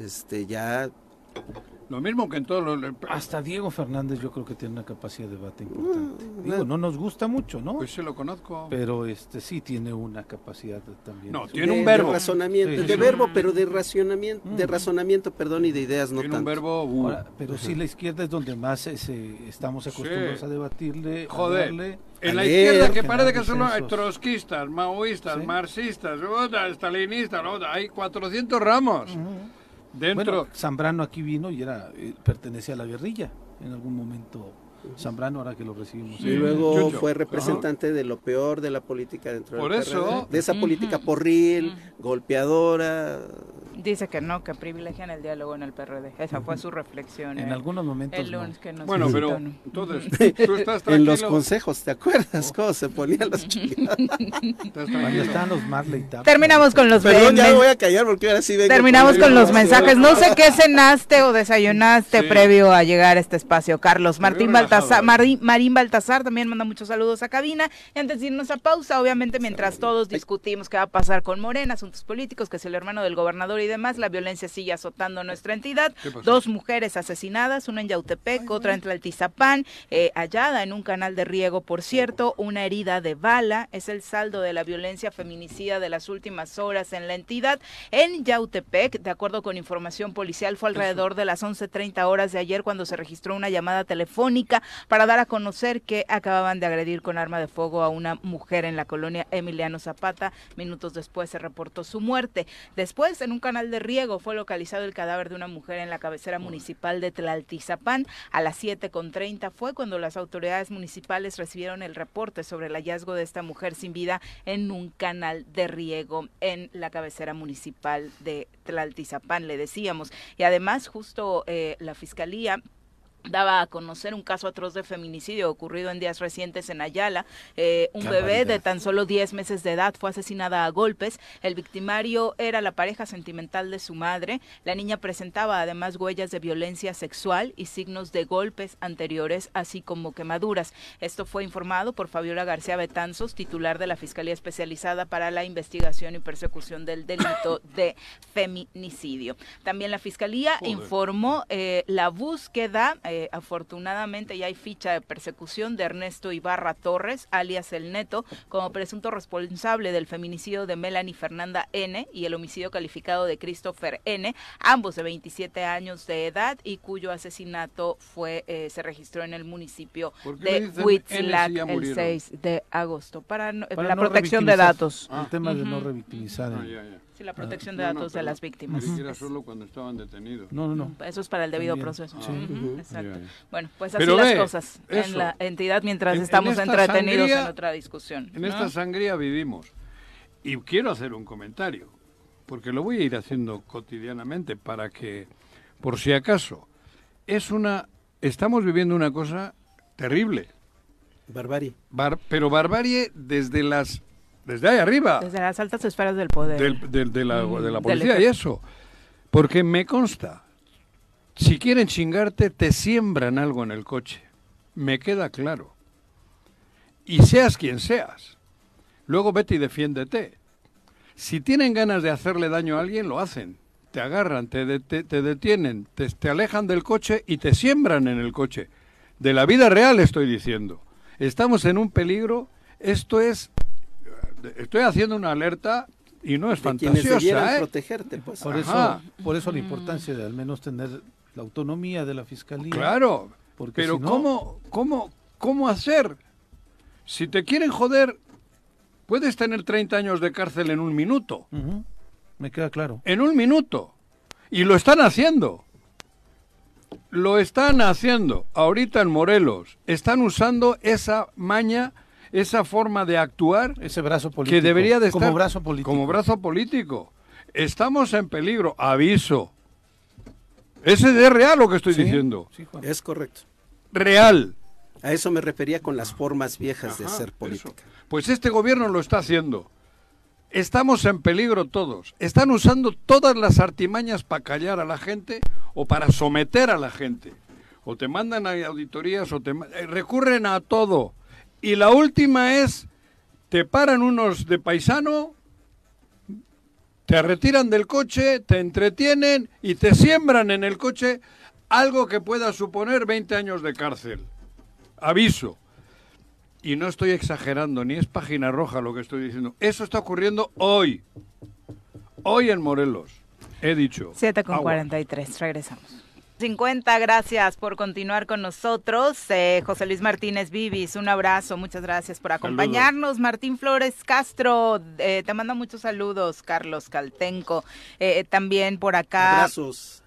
este, ya Lo mismo que en todos los... Hasta Diego Fernández yo creo que tiene una capacidad de debate importante. Digo, no nos gusta mucho, ¿no? Pues se lo conozco. pero este sí tiene una capacidad de- también. No, Sí. tiene de, un verbo. de razonamiento, Sí, de sí. verbo, pero de racionamiento, de razonamiento, perdón, y de ideas no Tiene un tanto. verbo... uh, Ahora, pero sí, la izquierda es donde más se- estamos acostumbrados Sí. a debatirle, a Joder. darle. En a la leer, izquierda que parece que son los trotskistas, maoístas, Sí. marxistas, otra, hay 400 ramos. Dentro... Bueno, Zambrano aquí vino y era eh, pertenecía a la guerrilla en algún momento. Zambrano, ahora que lo recibimos. Y luego Chucho. fue representante de lo peor de la política dentro Por del eso- PRD, de esa política porril, golpeadora. Dice que no, que privilegian el diálogo en el PRD. Esa fue su reflexión. En el- algunos momentos El no. lunes que nos Bueno, pero entonces, tú estás En los consejos, ¿te acuerdas cómo se ponían Cuando tranquilo. estaban los Marley. Terminamos con los Perdón, ya me voy a callar porque ahora sí vengo. Terminamos con los mensajes. No sé qué cenaste o desayunaste Sí. previo a llegar a este espacio, Carlos. Martín Baltasar. Marín, Marín Baltasar también manda muchos saludos a cabina. Y antes de irnos a pausa, obviamente, mientras todos discutimos qué va a pasar con Morena, asuntos políticos, que es el hermano del gobernador y demás, la violencia sigue azotando nuestra entidad. Dos mujeres asesinadas, una en Yautepec, otra en Tlaltizapán, eh, hallada en un canal de riego, por cierto, una herida de bala. Es el saldo de la violencia feminicida de las últimas horas en la entidad. En Yautepec, de acuerdo con información policial, fue alrededor de las 11.30 horas de ayer cuando se registró una llamada telefónica para dar a conocer que acababan de agredir con arma de fuego a una mujer en la colonia Emiliano Zapata. Minutos después se reportó su muerte. Después, en un canal de riego, fue localizado el cadáver de una mujer en la cabecera municipal de Tlaltizapán. A las 7.30 fue cuando las autoridades municipales recibieron el reporte sobre el hallazgo de esta mujer sin vida en un canal de riego en la cabecera municipal de Tlaltizapán, le decíamos. Y además, justo eh, la fiscalía daba a conocer un caso atroz de feminicidio ocurrido en días recientes en Ayala. Eh, un bebé de tan solo 10 meses de edad fue asesinada a golpes. El victimario era la pareja sentimental de su madre. La niña presentaba además huellas de violencia sexual y signos de golpes anteriores, así como quemaduras. Esto fue informado por Fabiola García Betanzos, titular de la Fiscalía Especializada para la Investigación y Persecución del Delito de Feminicidio. También la Fiscalía Joder. informó eh, la búsqueda, eh, afortunadamente ya hay ficha de persecución de Ernesto Ibarra Torres, alias El Neto, como presunto responsable del feminicidio de Melanie Fernanda N y el homicidio calificado de Christopher N, ambos de 27 años de edad y cuyo asesinato fue eh, se registró en el municipio ¿Por qué de si ya el murieron? 6 de agosto para, no- Para la no protección de datos. El tema de no revictimizar. Ah, el- ya, ya. Sí, la protección de No, no, datos de las víctimas. era solo cuando estaban detenidos. No, no, no. Eso es para el debido proceso. Exacto. Bueno, pues así Pero las ve, cosas en la entidad mientras En- en estamos esta entretenidos sangría- en otra discusión. En ¿no? esta sangría vivimos. Y quiero hacer un comentario, porque lo voy a ir haciendo cotidianamente para que, por si acaso, es una, estamos viviendo una cosa terrible. Barbarie. Bar- pero barbarie desde las, desde ahí arriba. Desde las altas esferas del poder. del- del- de, la, de la del policía y eso. Porque me consta, si quieren chingarte, te siembran algo en el coche. Me queda claro. Y seas quien seas. Luego vete y defiéndete. Si tienen ganas de hacerle daño a alguien, lo hacen. Te agarran, te, de- te- te detienen, te, te alejan del coche y te siembran en el coche. De la vida real estoy diciendo. Estamos en un peligro. Esto es... Estoy haciendo una alerta y no es fantasiosa, ¿eh? protegerte, pues. Por eso, por eso la importancia de al menos tener la autonomía de la fiscalía. Claro. Porque Pero si no- ¿cómo, cómo, ¿cómo hacer? Si te quieren joder, puedes tener 30 años de cárcel en un minuto. Me queda claro. En un minuto. Y lo están haciendo. Lo están haciendo. Ahorita en Morelos. Están usando esa maña, esa forma de actuar Ese brazo político. que debería de estar como brazo político. como brazo político. Estamos en peligro, aviso. Ese es real lo que estoy Sí, diciendo. sí, Juan. Es correcto. Real. A eso me refería con las formas viejas de eso. política. Pues este gobierno lo está haciendo. Estamos en peligro todos. Están usando todas las artimañas para callar a la gente o para someter a la gente. O te mandan a auditorías o te eh, recurren a todo. Y la última es te paran unos de paisano, te retiran del coche, te entretienen y te siembran en el coche algo que pueda suponer 20 años de cárcel. Aviso. Y no estoy exagerando, ni es página roja lo que estoy diciendo. Eso está ocurriendo hoy. Hoy en Morelos. He dicho. 7 con Agua. 43, regresamos. 50, gracias por continuar con nosotros. Eh, José Luis Martínez Vivis, un abrazo, muchas gracias por acompañarnos. Martín Flores Castro, eh, te manda muchos saludos. Carlos Caltenco, eh, también por acá. Abrazos.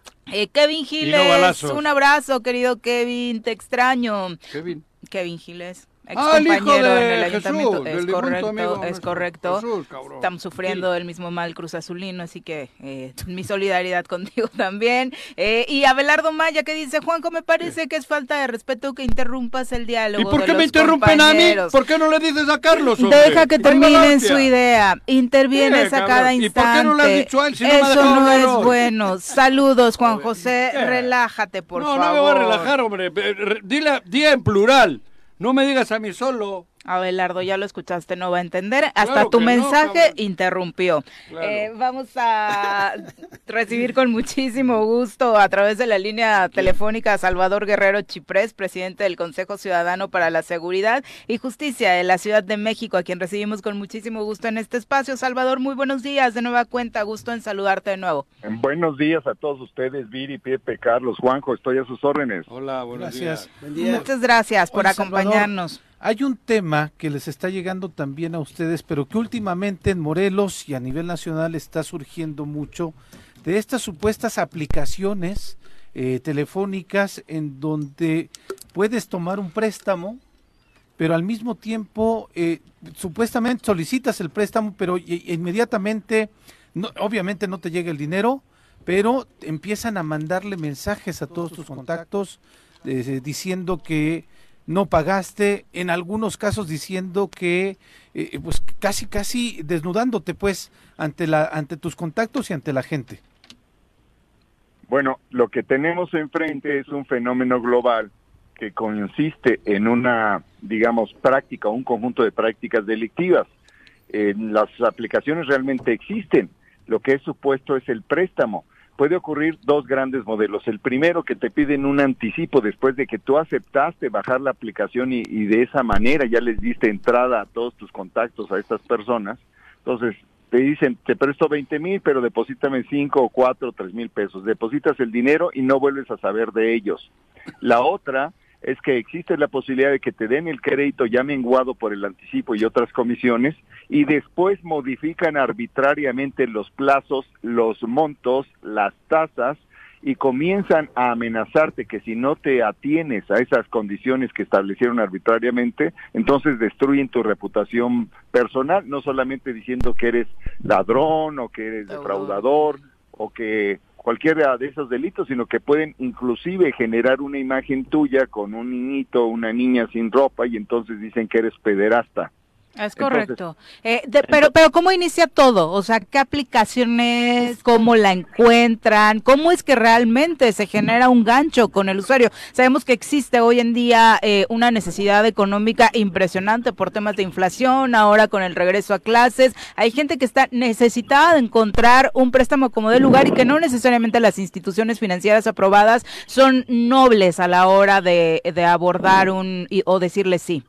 Kevin Giles, un abrazo, querido Kevin, te extraño. Kevin. Kevin Giles, Ah, el hijo compañero de en el ayuntamiento. es correcto, amigo es correcto. Jesús. Estamos sufriendo del mismo mal Cruz Azulino, así que eh, mi solidaridad contigo también. Eh, y Abelardo Maya que dice, Juanco, me parece que es falta de respeto que interrumpas el diálogo. ¿Y por de qué me interrumpen a mí? compañeros". ¿Por qué no le dices a Carlos? hombre? Deja que terminen su idea. Intervienes ¿Qué, a cada ¿Y instante. por qué no le has dicho a él si no me Eso no es bueno. Saludos, Juan José. ¿Qué? Relájate, por no, favor. no me voy a relajar, hombre. Re- Dile, di en plural. No me digas a mí solo. Abelardo, ya lo escuchaste, no va a entender. Hasta Claro tu no, mensaje interrumpió. Claro. Eh, vamos a recibir con muchísimo gusto a través de la línea telefónica a Salvador Guerrero Chiprés, presidente del Consejo Ciudadano para la Seguridad y Justicia de la Ciudad de México, a quien recibimos con muchísimo gusto en este espacio. Salvador, muy buenos días. De nueva cuenta, gusto en saludarte de nuevo. Buenos días a todos ustedes, Viri, Pepe, Carlos, Juanjo, estoy a sus órdenes. Hola, buenos Gracias. días. Buen día. Muchas gracias por Salvador, acompañarnos. Hay un tema que les está llegando también a ustedes, pero que últimamente en Morelos y a nivel nacional está surgiendo mucho de estas supuestas aplicaciones eh, telefónicas en donde puedes tomar un préstamo, pero al mismo tiempo eh, supuestamente solicitas el préstamo, pero inmediatamente, obviamente no te llega el dinero, pero empiezan a mandarle mensajes a todos tus contactos eh, diciendo que no pagaste, en algunos casos diciendo que, eh, pues casi, casi desnudándote, pues, ante la, ante tus contactos y ante la gente. Bueno, lo que tenemos enfrente es un fenómeno global que consiste en una, digamos, práctica, un conjunto de prácticas delictivas. Eh, las aplicaciones realmente existen. Lo que es supuesto es el préstamo. Puede ocurrir dos grandes modelos. El primero, que te piden un anticipo después de que tú aceptaste bajar la aplicación y, de esa manera ya les diste entrada a todos tus contactos a estas personas. Entonces, te dicen, te presto 20 mil, pero deposítame 5 o 4 o 3 mil pesos. Depositas el dinero y no vuelves a saber de ellos. La otra es que existe la posibilidad de que te den el crédito ya menguado por el anticipo y otras comisiones y después modifican arbitrariamente los plazos, los montos, las tasas y comienzan a amenazarte que si no te atienes a esas condiciones que establecieron arbitrariamente, entonces destruyen tu reputación personal, no solamente diciendo que eres ladrón o que eres defraudador o que cualquiera de esos delitos, sino que pueden inclusive generar una imagen tuya con un niñito, una niña sin ropa y entonces dicen que eres pederasta. Es correcto. Eh, pero, pero ¿cómo inicia todo? O sea, ¿qué aplicaciones, cómo la encuentran? ¿Cómo es que realmente se genera un gancho con el usuario? Sabemos que existe hoy en día eh, una necesidad económica impresionante por temas de inflación, ahora con el regreso a clases. Hay gente que está necesitada de encontrar un préstamo como de lugar y que no necesariamente las instituciones financieras aprobadas son nobles a la hora de, de abordar un o decirle sí.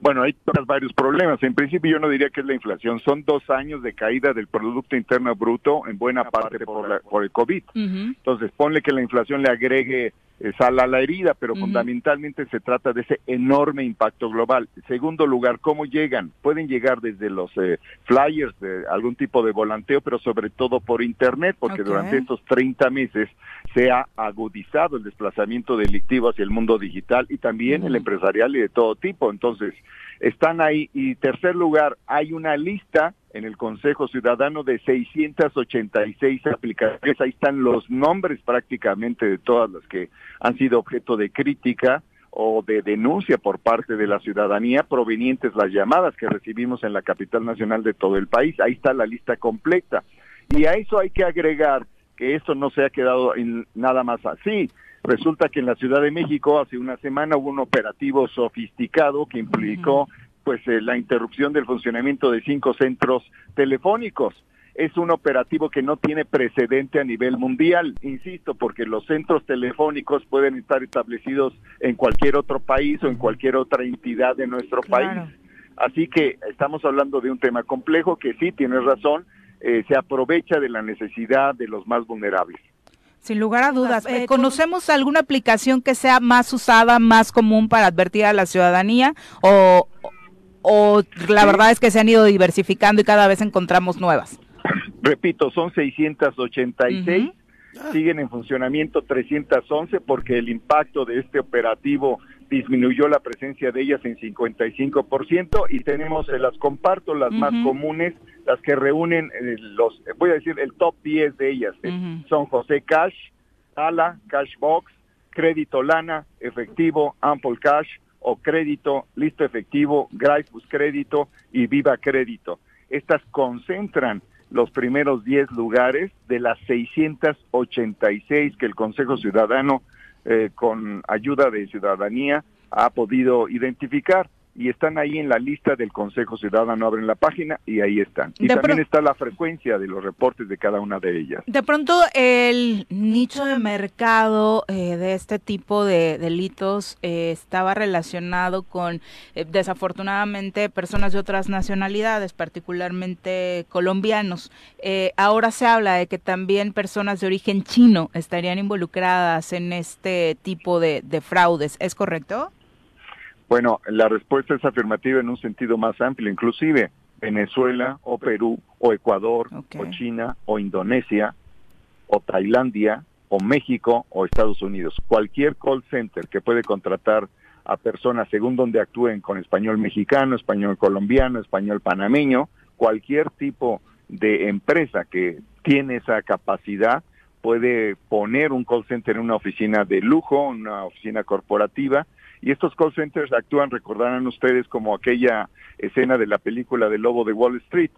Bueno, hay varios problemas. En principio yo no diría que es la inflación, son dos años de caída del Producto Interno Bruto, en buena parte por, por el COVID. Entonces, ponle que la inflación le agregue eh, sal a la herida, pero fundamentalmente se trata de ese enorme impacto global. Segundo lugar, ¿cómo llegan? Pueden llegar desde los eh, flyers, de algún tipo de volanteo, pero sobre todo por Internet, porque durante estos 30 meses se ha agudizado el desplazamiento delictivo hacia el mundo digital y también el empresarial y de todo tipo. Entonces, están ahí. Y tercer lugar, hay una lista en el Consejo Ciudadano de 686 aplicaciones. Ahí están los nombres prácticamente de todas las que han sido objeto de crítica o de denuncia por parte de la ciudadanía provenientes las llamadas que recibimos en la capital nacional de todo el país. Ahí está la lista completa. Y a eso hay que agregar que esto no se ha quedado en nada más así. Resulta que en la Ciudad de México hace una semana hubo un operativo sofisticado que implicó pues eh, la interrupción del funcionamiento de cinco centros telefónicos. Es un operativo que no tiene precedente a nivel mundial, insisto, porque los centros telefónicos pueden estar establecidos en cualquier otro país o en cualquier otra entidad de nuestro país. Así que estamos hablando de un tema complejo que sí, tienes razón, eh, se aprovecha de la necesidad de los más vulnerables. Sin lugar a dudas. Eh, ¿Conocemos alguna aplicación que sea más usada, más común para advertir a la ciudadanía? ¿O, o la verdad es que se han ido diversificando y cada vez encontramos nuevas? Repito, son 686. Siguen en funcionamiento 311 porque el impacto de este operativo disminuyó la presencia de ellas en 55% y tenemos, se las comparto, las más comunes, las que reúnen eh, los, voy a decir, el top 10 de ellas. Eh, son José Cash, Ala, Cashbox, Crédito Lana, Efectivo, Ample Cash o Crédito, Listo Efectivo, Graifus Crédito y Viva Crédito. Estas concentran los primeros 10 lugares de las 686 que el Consejo Ciudadano eh, con ayuda de ciudadanía ha podido identificar y están ahí en la lista del Consejo Ciudadano, abren la página y ahí están. Y también está la frecuencia de los reportes de cada una de ellas. De pronto el nicho de mercado eh, de este tipo de delitos eh, estaba relacionado con eh, desafortunadamente personas de otras nacionalidades, particularmente colombianos. ahora se habla de que también personas de origen chino estarían involucradas en este tipo de fraudes. ¿Es correcto? Bueno, la respuesta es afirmativa en un sentido más amplio, inclusive Venezuela o Perú o Ecuador o China o Indonesia o Tailandia o México o Estados Unidos. Cualquier call center que puede contratar a personas según donde actúen con español mexicano, español colombiano, español panameño, cualquier tipo de empresa que tiene esa capacidad puede poner un call center en una oficina de lujo, una oficina corporativa y estos call centers actúan, recordarán ustedes, como aquella escena de la película del lobo de Wall Street.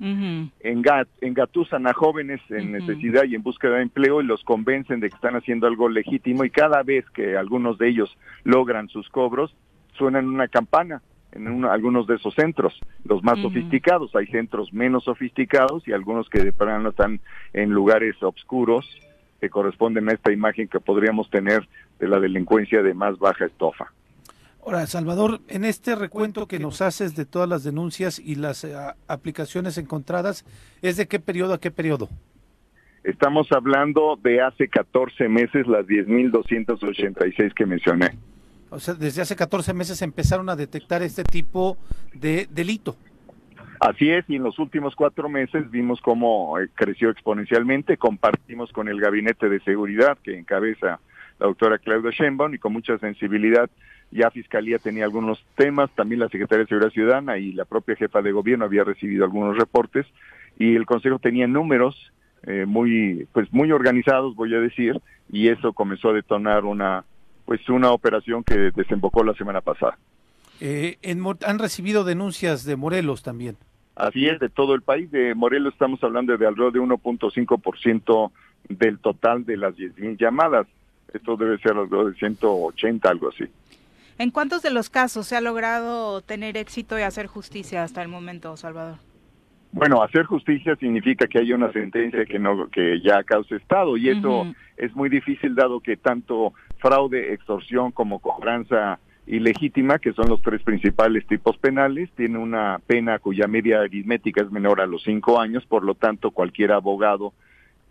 engatusan a jóvenes en necesidad y en búsqueda de empleo y los convencen de que están haciendo algo legítimo y cada vez que algunos de ellos logran sus cobros, suenan una campana en algunos de esos centros, los más sofisticados. Hay centros menos sofisticados y algunos que de plano están en lugares oscuros que corresponden a esta imagen que podríamos tener de la delincuencia de más baja estofa. Ahora, Salvador, en este recuento que nos haces de todas las denuncias y las eh, aplicaciones encontradas, ¿es de qué periodo a qué periodo? Estamos hablando de hace 14 meses, las 10.286 que mencioné. O sea, desde hace 14 meses empezaron a detectar este tipo de delito. Así es, y en los últimos cuatro meses vimos cómo eh, creció exponencialmente. Compartimos con el Gabinete de Seguridad que encabeza la doctora Claudia Sheinbaum y con mucha sensibilidad ya Fiscalía tenía algunos temas, también la Secretaría de Seguridad Ciudadana y la propia jefa de gobierno había recibido algunos reportes y el Consejo tenía números eh, muy, pues muy organizados, voy a decir, y eso comenzó a detonar una, pues una operación que desembocó la semana pasada. Eh, en, han recibido denuncias de Morelos también. Así es, de todo el país. De Morelos estamos hablando de alrededor de 1.5% del total de las 10.000 llamadas. Esto debe ser alrededor de 180, algo así. ¿En cuántos de los casos se ha logrado tener éxito y hacer justicia hasta el momento, Salvador? Bueno, hacer justicia significa que haya una sentencia que no que ya cause estado y eso es muy difícil dado que tanto fraude, extorsión como cobranza ilegítima, que son los tres principales tipos penales, tiene una pena cuya media aritmética es menor a los cinco años, por lo tanto cualquier abogado,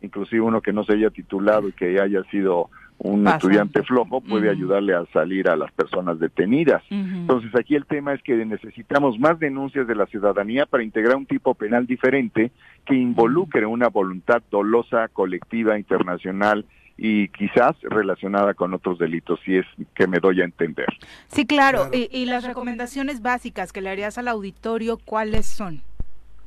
inclusive uno que no se haya titulado y que haya sido un estudiante flojo puede ayudarle a salir a las personas detenidas. Entonces aquí el tema es que necesitamos más denuncias de la ciudadanía para integrar un tipo penal diferente que involucre una voluntad dolosa, colectiva, internacional y quizás relacionada con otros delitos, si es que me doy a entender. Sí, claro. Y, las recomendaciones básicas que le harías al auditorio, ¿cuáles son?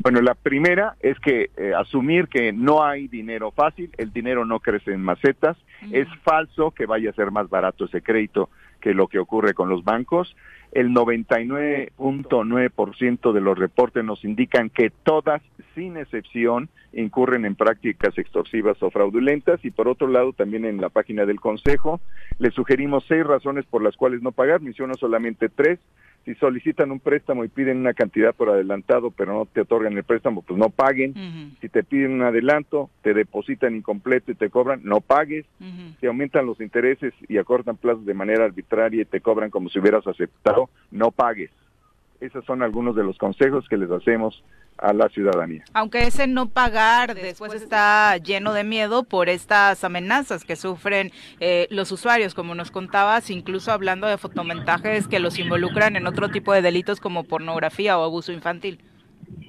Bueno, la primera es que eh, asumir que no hay dinero fácil, el dinero no crece en macetas, es falso que vaya a ser más barato ese crédito que lo que ocurre con los bancos. El 99.9% de los reportes nos indican que todas, sin excepción, incurren en prácticas extorsivas o fraudulentas. Y por otro lado también en la página del Consejo les sugerimos seis razones por las cuales no pagar, menciono solamente tres, si solicitan un préstamo y piden una cantidad por adelantado, pero no te otorgan el préstamo, pues no paguen. Si te piden un adelanto, te depositan incompleto y te cobran, no pagues. Si aumentan los intereses y acortan plazos de manera arbitraria y te cobran como si hubieras aceptado, no pagues. Esos son algunos de los consejos que les hacemos a la ciudadanía. Aunque ese no pagar después está lleno de miedo por estas amenazas que sufren eh, los usuarios, como nos contabas, incluso hablando de fotomontajes que los involucran en otro tipo de delitos como pornografía o abuso infantil.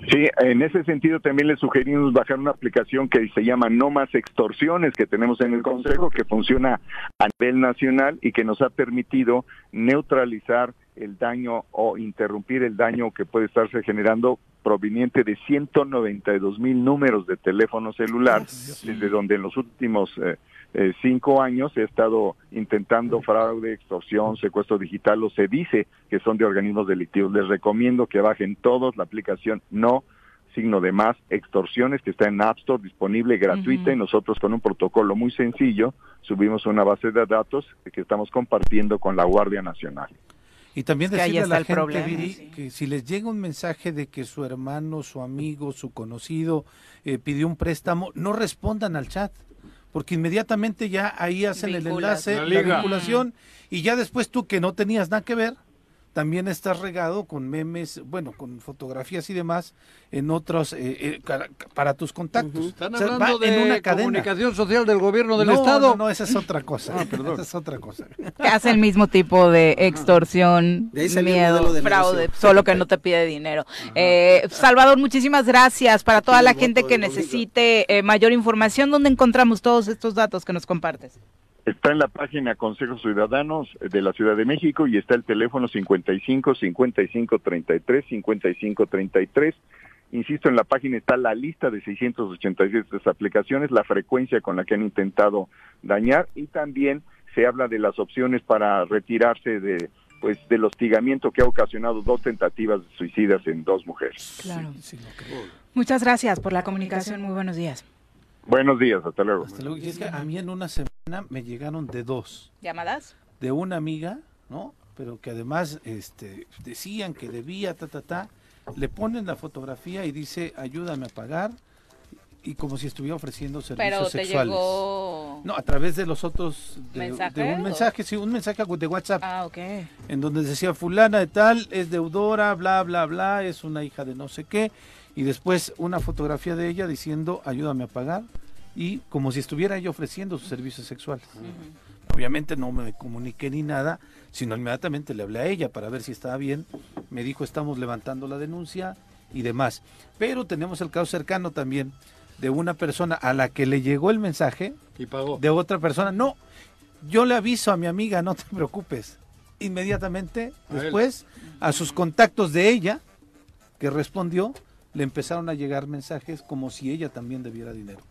Sí, en ese sentido también les sugerimos bajar una aplicación que se llama No Más Extorsiones que tenemos en el Consejo, que funciona a nivel nacional y que nos ha permitido neutralizar el daño o interrumpir el daño que puede estarse generando proveniente de 192 mil números de teléfono celular, desde donde en los últimos eh, eh, cinco años he estado intentando fraude, extorsión, secuestro digital, o se dice que son de organismos delictivos. Les recomiendo que bajen todos la aplicación No signo de más extorsiones que está en App Store disponible gratuita y nosotros con un protocolo muy sencillo subimos una base de datos que estamos compartiendo con la Guardia Nacional. Y también decirle a la gente, que si les llega un mensaje de que su hermano, su amigo, su conocido eh, pidió un préstamo, no respondan al chat, porque inmediatamente ya ahí hacen el enlace, la vinculación, y ya después tú que no tenías nada que ver, también estás regado con memes, bueno, con fotografías y demás en otros, eh, eh, para tus contactos. Están hablando de en una comunicación social del gobierno del Estado. No, no, esa es otra cosa. Ah, perdón. Esa es otra cosa. hace el mismo tipo de extorsión, miedo, fraude, solo que no te pide dinero. Eh, Salvador, muchísimas gracias para toda la gente que necesite mayor información. ¿Dónde encontramos todos estos datos que nos compartes? Está en la página Consejos Ciudadanos de la Ciudad de México y está el teléfono 55 55 33 55 33. Insisto, en la página está la lista de 687 aplicaciones, la frecuencia con la que han intentado dañar y también se habla de las opciones para retirarse de pues del hostigamiento que ha ocasionado dos tentativas suicidas en dos mujeres. Claro. Muchas gracias por la comunicación. Muy buenos días. Buenos días, hasta luego. Hasta luego. Y es que a mí en una semana me llegaron de dos. ¿Llamadas? De una amiga, ¿no? Pero que además este, decían que debía, ta, ta, ta. Le ponen la fotografía y dice, ayúdame a pagar. Y como si estuviera ofreciendo servicios Pero te sexuales. Llegó... No, a través de los otros. De, de un mensaje, sí, un mensaje de WhatsApp. Ah, ok. En donde decía, Fulana de tal, es deudora, bla, bla, bla, es una hija de no sé qué y después una fotografía de ella diciendo ayúdame a pagar y como si estuviera ella ofreciendo sus servicios sexuales. Obviamente no me comuniqué ni nada, sino inmediatamente le hablé a ella para ver si estaba bien. Me dijo estamos levantando la denuncia y demás. Pero tenemos el caso cercano también de una persona a la que le llegó el mensaje y pagó. de otra persona. No, yo le aviso a mi amiga, no te preocupes. Inmediatamente después a sus contactos de ella, que respondió, le empezaron a llegar mensajes como si ella también debiera dinero.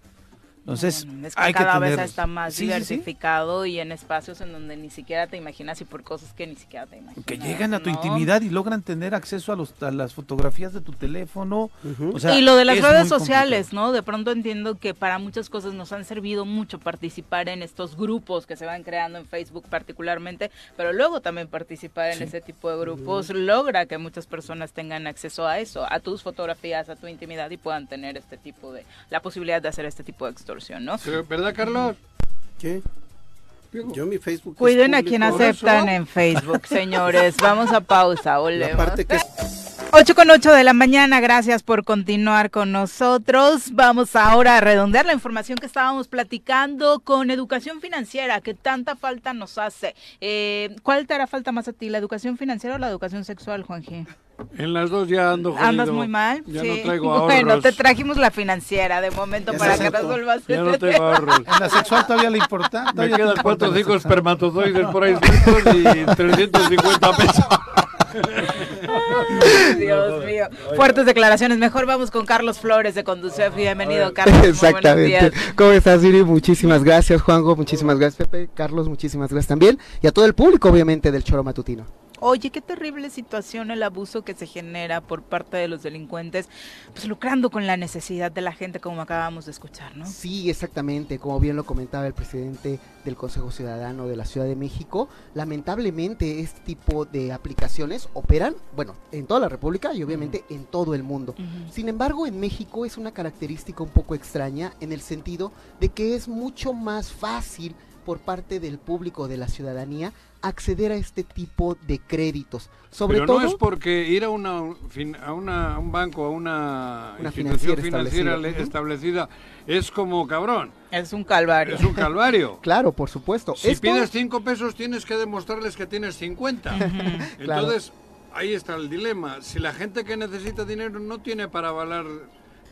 Entonces, es que hay cada que vez está más Sí, sí, sí. diversificado y en espacios en donde ni siquiera te imaginas y por cosas que ni siquiera te imaginas. Que llegan a tu ¿no? intimidad y logran tener acceso a, los, a las fotografías de tu teléfono. Ujú. O sea, y lo de las es redes sociales, complicado. ¿no? De pronto entiendo que para muchas cosas nos han servido mucho participar en estos grupos que se van creando en Facebook particularmente, pero luego también participar en ese tipo de grupos logra que muchas personas tengan acceso a eso, a tus fotografías, a tu intimidad y puedan tener este tipo de, la posibilidad de hacer este tipo de extorsión, ¿no? Pero, ¿Verdad, Carlos? ¿Qué? Yo mi Facebook. Cuiden a quien aceptan eso. en Facebook, señores. Vamos a pausa, La volvemos. parte que 8 con 8 de la mañana, gracias por continuar con nosotros. Vamos ahora a redondear la información que estábamos platicando con educación financiera, que tanta falta nos hace. Eh, ¿Cuál te hará falta más a ti, la educación financiera o la educación sexual, Juanji? En las dos ya ando jodido. ¿Andas muy mal? Ya Sí. no traigo ahorros. Bueno, te trajimos la financiera de momento Ya para que resuelvas Ya no tengo ahorros. En la sexual todavía le importa. Me todavía quedan cuatro cinco espermatozoides por ahí sueltos y 350 pesos. Dios mío. Fuertes declaraciones. Mejor vamos con Carlos Flores de Conducef. Bienvenido, Carlos. Exactamente. días. ¿Cómo estás, Siri? Muchísimas gracias, Juanjo. Muchísimas gracias, Pepe. Carlos, muchísimas gracias también. Y a todo el público, obviamente, del Choro Matutino. Oye, qué terrible situación el abuso que se genera por parte de los delincuentes, pues lucrando con la necesidad de la gente, como acabamos de escuchar, ¿no? Sí, exactamente. Como bien lo comentaba el presidente del Consejo Ciudadano de la Ciudad de México, lamentablemente este tipo de aplicaciones operan, bueno, en toda la República y obviamente en todo el mundo. Sin embargo, en México es una característica un poco extraña en el sentido de que es mucho más fácil por parte del público de la ciudadanía acceder a este tipo de créditos. Sobre Pero todo no es porque ir a, una, a, una- a un banco, a una, Una institución financiera financiera establecida. es como cabrón, Es un calvario. es un calvario. Claro, por supuesto. Si Esto- pides cinco pesos tienes que demostrarles que tienes 50. Claro. Entonces, ahí está el dilema. Si la gente que necesita dinero no tiene para avalar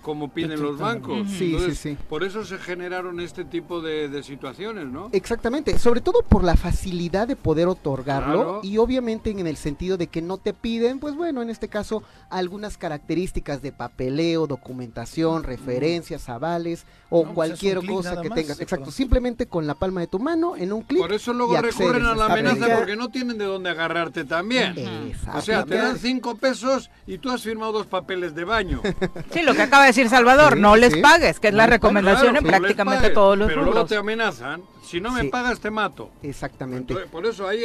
como piden los bancos. Sí, Entonces, sí, sí. Por eso se generaron este tipo de, de situaciones, ¿no? Exactamente, sobre todo por la facilidad de poder otorgarlo Claro. y obviamente en el sentido de que no te piden, pues bueno, en este caso algunas características de papeleo, documentación, referencias, avales o No, pues, cualquier cosa que más, tengas. Exacto, simplemente con la palma de tu mano en un clic. Por eso luego recurren a la amenaza porque no tienen de dónde agarrarte también. Exacto. O sea, te dan cinco pesos y tú has firmado dos papeles de baño. Sí, lo que acaba de decir Salvador, Sí, no les sí. pagues, que es la No recomendación Claro, en prácticamente pagues, todos los Pero luego rubros. te amenazan. Si no me Sí. pagas, te mato. Exactamente. Entonces, por eso aquí-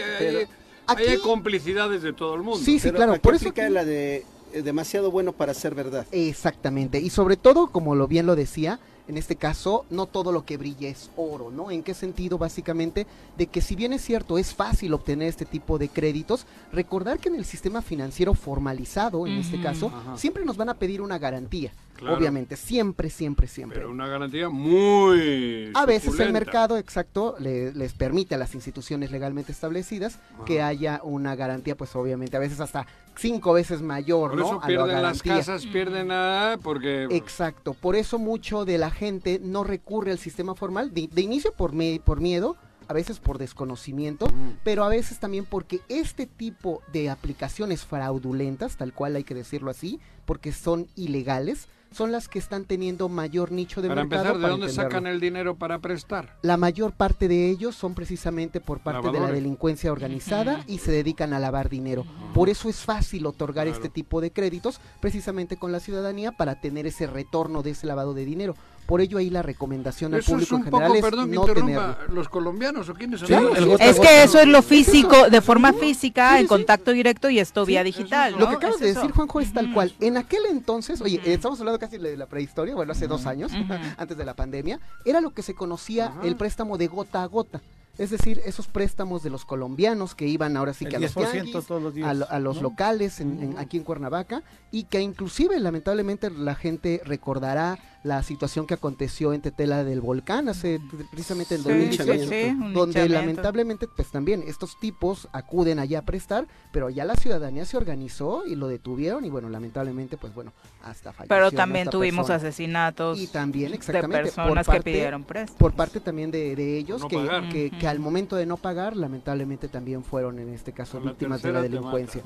hay complicidades de todo el mundo. Sí, sí, Pero claro, por eso aquí- la de eh, demasiado bueno para ser verdad. Exactamente, y sobre todo, como lo bien lo decía, en este caso, no todo lo que brilla es oro, ¿no? ¿En qué sentido? Básicamente, de que si bien es cierto, es fácil obtener este tipo de créditos, recordar que en el sistema financiero formalizado, en este caso, Ajá. siempre nos van a pedir una garantía, Claro. obviamente, siempre, siempre, siempre. Pero una garantía muy. A veces el mercado, exacto, le- les permite a las instituciones legalmente establecidas que haya una garantía, pues obviamente a veces hasta cinco veces mayor, Por ¿no? eso a la pierden las casas, pierden a. Porque. Exacto, por eso mucho de la gente no recurre al sistema formal, de, de inicio por, me- por miedo, a veces por desconocimiento, pero a veces también porque este tipo de aplicaciones fraudulentas, tal cual hay que decirlo así, porque son ilegales, son las que están teniendo mayor nicho de Para mercado. empezar, ¿de para dónde entenderlo. sacan el dinero para prestar? La mayor parte de ellos son precisamente por parte de la delincuencia organizada y se dedican a lavar dinero. Por eso es fácil otorgar Claro. este tipo de créditos precisamente con la ciudadanía para tener ese retorno de ese lavado de dinero. Por ello ahí la recomendación al Eso es público en un general poco, es perdón que no interrumpa, tenerlo. los colombianos o quiénes son. Sí, el gota Es gota. que eso es lo físico, de forma física, Sí, en sí. contacto directo y esto vía digital, es ¿no? Lo que acabas Es de decir, Juanjo, es tal cual. En aquel entonces, oye, estamos hablando casi de la prehistoria, bueno, hace dos años, antes de la pandemia, era lo que se conocía Ajá. el préstamo de gota a gota. Es decir, esos préstamos de los colombianos que iban ahora sí que a los 10% tianguis, todos los días. a, lo- a los ¿no? locales en- en- aquí en Cuernavaca y que inclusive lamentablemente la gente recordará la situación que aconteció en Tetela del volcán hace precisamente en Sí, 2018 sí, sí, un donde lamentablemente pues también estos tipos acuden allá a prestar pero ya la ciudadanía se organizó y lo detuvieron y bueno lamentablemente pues bueno hasta falleció Pero también tuvimos persona. asesinatos y también de exactamente por personas que parte- pidieron préstamo. por parte también de, de ellos no que, que, que al momento de no pagar lamentablemente también fueron en este caso la víctimas de la delincuencia.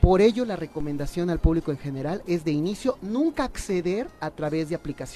por ello, la recomendación al público en general es de inicio nunca acceder a través de aplicaciones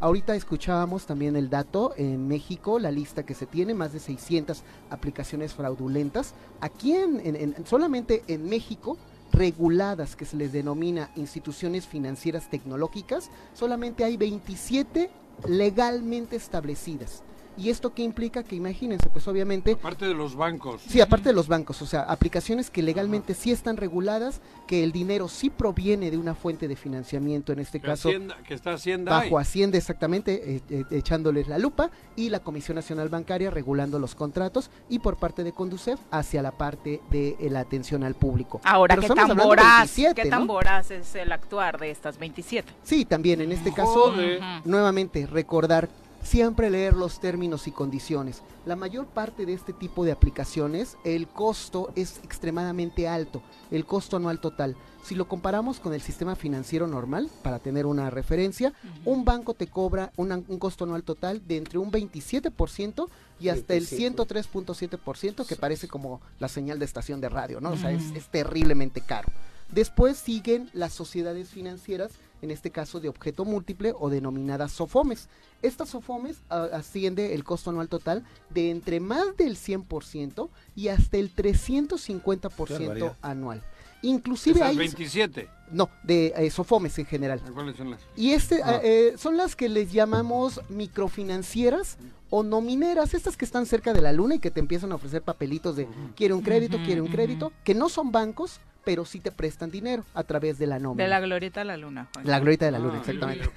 Ahorita escuchábamos también el dato en México, la lista que se tiene, más de 600 aplicaciones fraudulentas. Aquí en- solamente en México reguladas que se les denomina instituciones financieras tecnológicas, solamente hay 27 legalmente establecidas. ¿Y esto qué implica? Que imagínense, pues obviamente Aparte de los bancos. Sí, aparte de los bancos, o sea, aplicaciones que legalmente sí están reguladas, que el dinero sí proviene de una fuente de financiamiento, en este que, caso Hacienda- que está Hacienda ahí. bajo Hacienda exactamente, eh, eh, echándoles la lupa, y la Comisión Nacional Bancaria regulando los contratos, y por parte de Conducef hacia la parte de eh, la atención al público. Ahora, Pero ¿qué tan voraz? 27, ¿Qué tan ¿no? voraz es el actuar de estas 27? Sí, también en este caso, Joder. Nuevamente, recordar siempre leer los términos y condiciones. La mayor parte de este tipo de aplicaciones, el costo es extremadamente alto, el costo anual total. Si lo comparamos con el sistema financiero normal, para tener una referencia, un banco te cobra una- un costo anual total de entre un 27% y hasta el 25. 103.7%, que parece como la señal de estación de radio, ¿no? O sea, es, es terriblemente caro. Después siguen las sociedades financieras, en este caso de objeto múltiple o denominadas SOFOMES. Estas SOFOMES ah, asciende el costo anual total de entre más del 100% y hasta el 350% barbaridad. anual. Inclusive hay... 27. No, de eh, SOFOMES en general. ¿Cuáles son las? Y este Ah. eh, son las que les llamamos microfinancieras o nomineras, estas que están cerca de la luna y que te empiezan a ofrecer papelitos de quiere un crédito, quiere un crédito, que no son bancos, pero sí te prestan dinero a través de la nómina. De la glorieta a la luna, Juan. La glorieta de la luna, Ah, exactamente.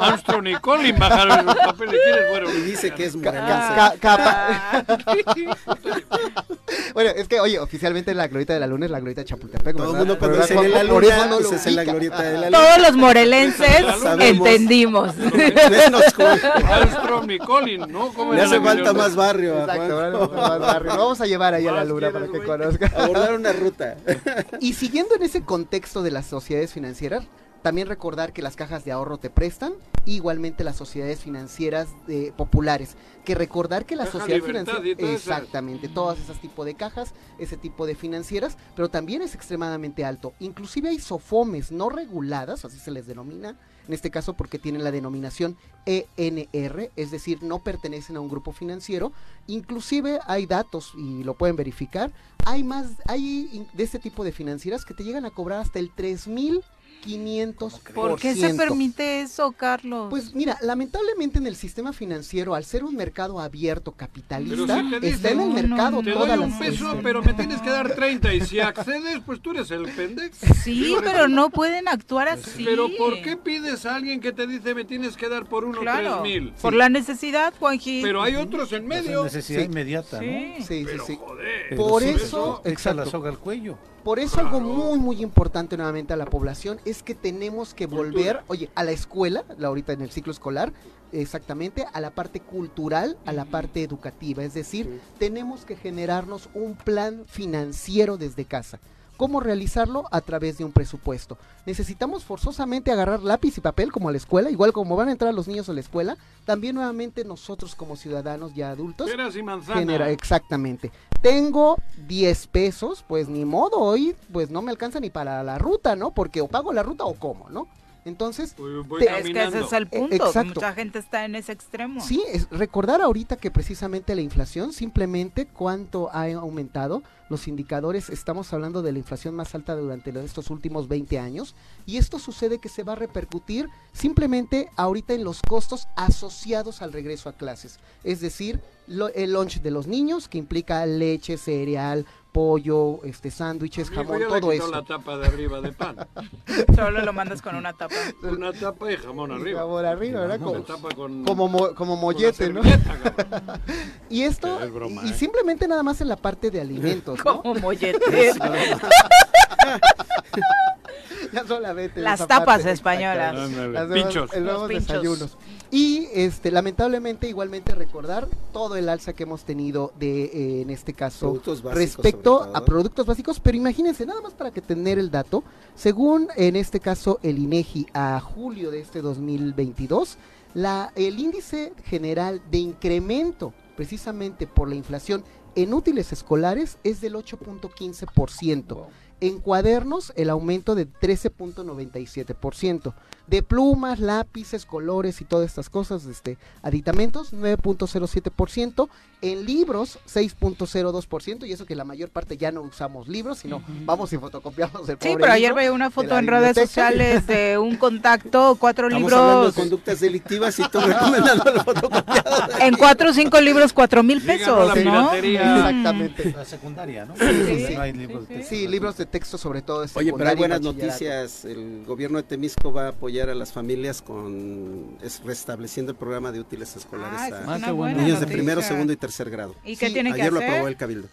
Armstrong, y Collins bajaron los papeles. Y dice que es capa- bueno, es que, oye, oficialmente la glorieta de la luna es la glorieta de Chapultepec. Todo el mundo cuando ¿Verdad, dicen en la luna, no pues es la glorieta de la luna. Todos los morelenses entendimos. Armstrong y Collins, ¿no? ¿Cómo Le hace falta más barrio Exacto, ahora nos vamos a- llevar ahí a la Más para que conozca. Abordar una ruta. Y siguiendo en ese contexto de las sociedades financieras, también recordar que las cajas de ahorro te prestan, igualmente las sociedades financieras eh, populares, que recordar que la Caja sociedad financiera, todas esas. exactamente, todas esas tipos de cajas, ese tipo de financieras, pero también es extremadamente alto. Inclusive hay sofomes no reguladas, así se les denomina, en este caso porque tienen la denominación ENR, es decir, no pertenecen a un grupo financiero. Inclusive hay datos y lo pueden verificar. Hay más, hay de este tipo de financieras que te llegan a cobrar hasta el 3500 ¿Por qué se permite eso, Carlos? Pues mira, lamentablemente en el sistema financiero, al ser un mercado abierto capitalista, si está en el mercado no, Te todas doy las un peso, pero me tienes que dar 30 y si accedes, pues tú eres el pendex. sí, pero no pueden actuar así. Pero ¿por qué pides a alguien que te dice me tienes que dar por uno Claro, tres mil? por la necesidad, Juanji. Pero hay otros en medio. necesidad Sí. inmediata, Sí. ¿no? Sí, sí, Pero sí. joder. Por sí, eso, echa la exacto. soga al cuello. Por eso algo muy muy importante nuevamente a la población es que tenemos que volver, oye, a la escuela, la ahorita en el ciclo escolar, exactamente, a la parte cultural, a la parte educativa, es decir, tenemos que generarnos un plan financiero desde casa. ¿Cómo realizarlo? A través de un presupuesto. Necesitamos forzosamente agarrar lápiz y papel como a la escuela, igual como van a entrar los niños a la escuela, también nuevamente nosotros como ciudadanos ya adultos Peras y manzanas. genera exactamente. Tengo 10 pesos, pues ni modo, hoy pues no me alcanza ni para la ruta, ¿no? Porque o pago la ruta o como, ¿no? Entonces, Voy- voy Te- es que ese es el Eh, punto. exacto. Mucha gente está en ese extremo. sí, es recordar ahorita que precisamente la inflación, simplemente cuánto ha aumentado, los indicadores, estamos hablando de la inflación más alta durante los- estos últimos 20 años, y esto sucede que se va a repercutir simplemente ahorita en los costos asociados al regreso a clases, es decir, lo- el lunch de los niños, que implica leche, cereal, pollo, este sándwiches, jamón, le todo eso. la tapa de arriba de pan. Solo lo mandas con una tapa. Una tapa y jamón arriba. Por arriba, ¿verdad? Como, tapa con, como, mo- como mollete, ¿no? Y esto, es broma, y, y ¿eh? simplemente nada más en la parte de alimentos. Como mollete. ya solamente Las tapas parte, españolas. Las nuevas- Pinchos. Los pinchos. desayunos. Y este lamentablemente igualmente recordar todo el alza que hemos tenido de eh, en este caso Productos básicos, respecto a productos básicos, pero imagínense nada más para que tener el dato, según en este caso el INEGI a julio de este 2022, la el índice general de incremento precisamente por la inflación en útiles escolares es del 8.15%. En cuadernos, el aumento de 13.97%. De plumas, lápices, colores y todas estas cosas, este, aditamentos, 9.07%. En libros, 6.02%. Y eso que la mayor parte ya no usamos libros, sino vamos y fotocopiamos el Sí, pero ayer veía una foto la en redes sociales de un contacto, cuatro Estamos hablando de libros. conductas delictivas y tú recomendando el fotocopiado. En cuatro o cinco libros, cuatro mil pesos, la ¿no? piratería. Exactamente. La secundaria, ¿no? sí, sí. No hay libros de texto. Sí, libros de texto sobre todo. de Oye, pero hay buenas noticias. El gobierno de Temisco va a apoyar a las familias con es, restableciendo el programa de útiles escolares Ah, a es Ah, niños de primero, segundo y tercer grado. ¿Y qué Sí, tienen que Ayer lo aprobó el cabildo.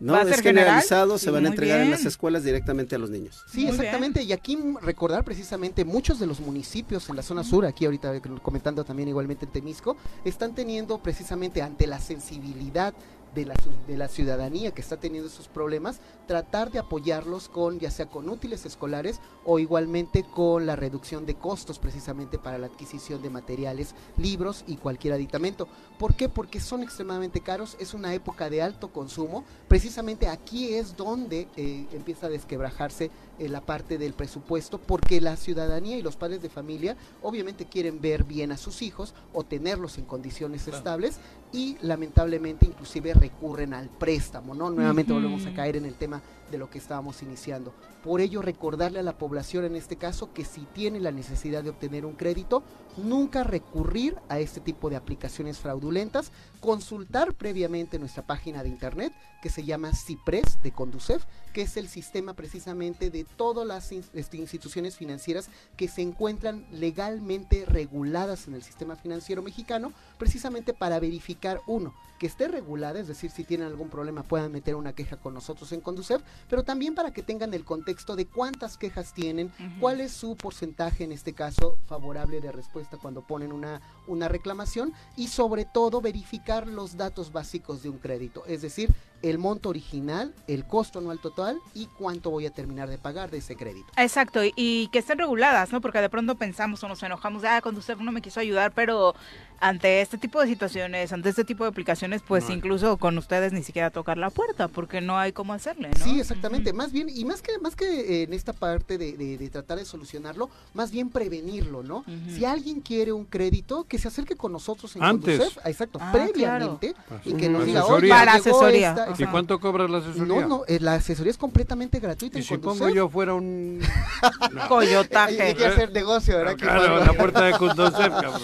No, ¿Va a ser es general? generalizado, se van a entregar en las escuelas directamente a los niños. Sí, Muy exactamente. Y aquí recordar precisamente muchos de los municipios en la zona sur, aquí ahorita comentando también igualmente en Temisco, están teniendo precisamente ante la sensibilidad de la, de la ciudadanía que está teniendo esos problemas, tratar de apoyarlos con ya sea con útiles escolares o igualmente con la reducción de costos precisamente para la adquisición de materiales, libros y cualquier aditamento. ¿Por qué? Porque son extremadamente caros, es una época de alto consumo, precisamente aquí es donde eh, empieza a desquebrajarse la parte del presupuesto, porque la ciudadanía y los padres de familia obviamente quieren ver bien a sus hijos o tenerlos en condiciones estables y lamentablemente inclusive recurren al préstamo, ¿no? Nuevamente volvemos a caer en el tema de lo que estábamos iniciando. Por ello, recordarle a la población en este caso que si tiene la necesidad de obtener un crédito, nunca recurrir a este tipo de aplicaciones fraudulentas, consultar previamente nuestra página de internet que se llama CIPRES de Conducef, que es el sistema precisamente de todas las este, instituciones financieras que se encuentran legalmente reguladas en el sistema financiero mexicano, precisamente para verificar uno, que esté regulada, es decir, si tienen algún problema puedan meter una queja con nosotros en Conducef, pero también para que tengan el contexto de cuántas quejas tienen, cuál es su porcentaje en este caso favorable de respuesta cuando ponen una, una reclamación y sobre todo verificar los datos básicos de un crédito, es decir, el monto original, el costo anual total y cuánto voy a terminar de pagar de ese crédito. Exacto, y, que estén reguladas, ¿no? Porque de pronto pensamos o nos enojamos, ah, Conducef no me quiso ayudar, pero ante este tipo de situaciones, ante este tipo de aplicaciones, pues No incluso con ustedes ni siquiera tocar la puerta, porque no hay cómo hacerle, ¿no? Sí, exactamente. Más bien, y más que, más que en esta parte de, de- de tratar de solucionarlo, más bien prevenirlo, ¿no? Si alguien quiere un crédito, que se acerque con nosotros en Antes. Conducef, ah, exacto, Ah, previamente, y que nos diga, Asesoría. Para llegó asesoría. esta-. ¿Y cuánto cobras la asesoría? No, no, eh, la asesoría es completamente gratuita ¿Y en si pongo Conducef. yo fuera un... No. Coyotaje. hay que hacer negocio, ¿verdad? Claro, la puerta de Conducef, cabrón.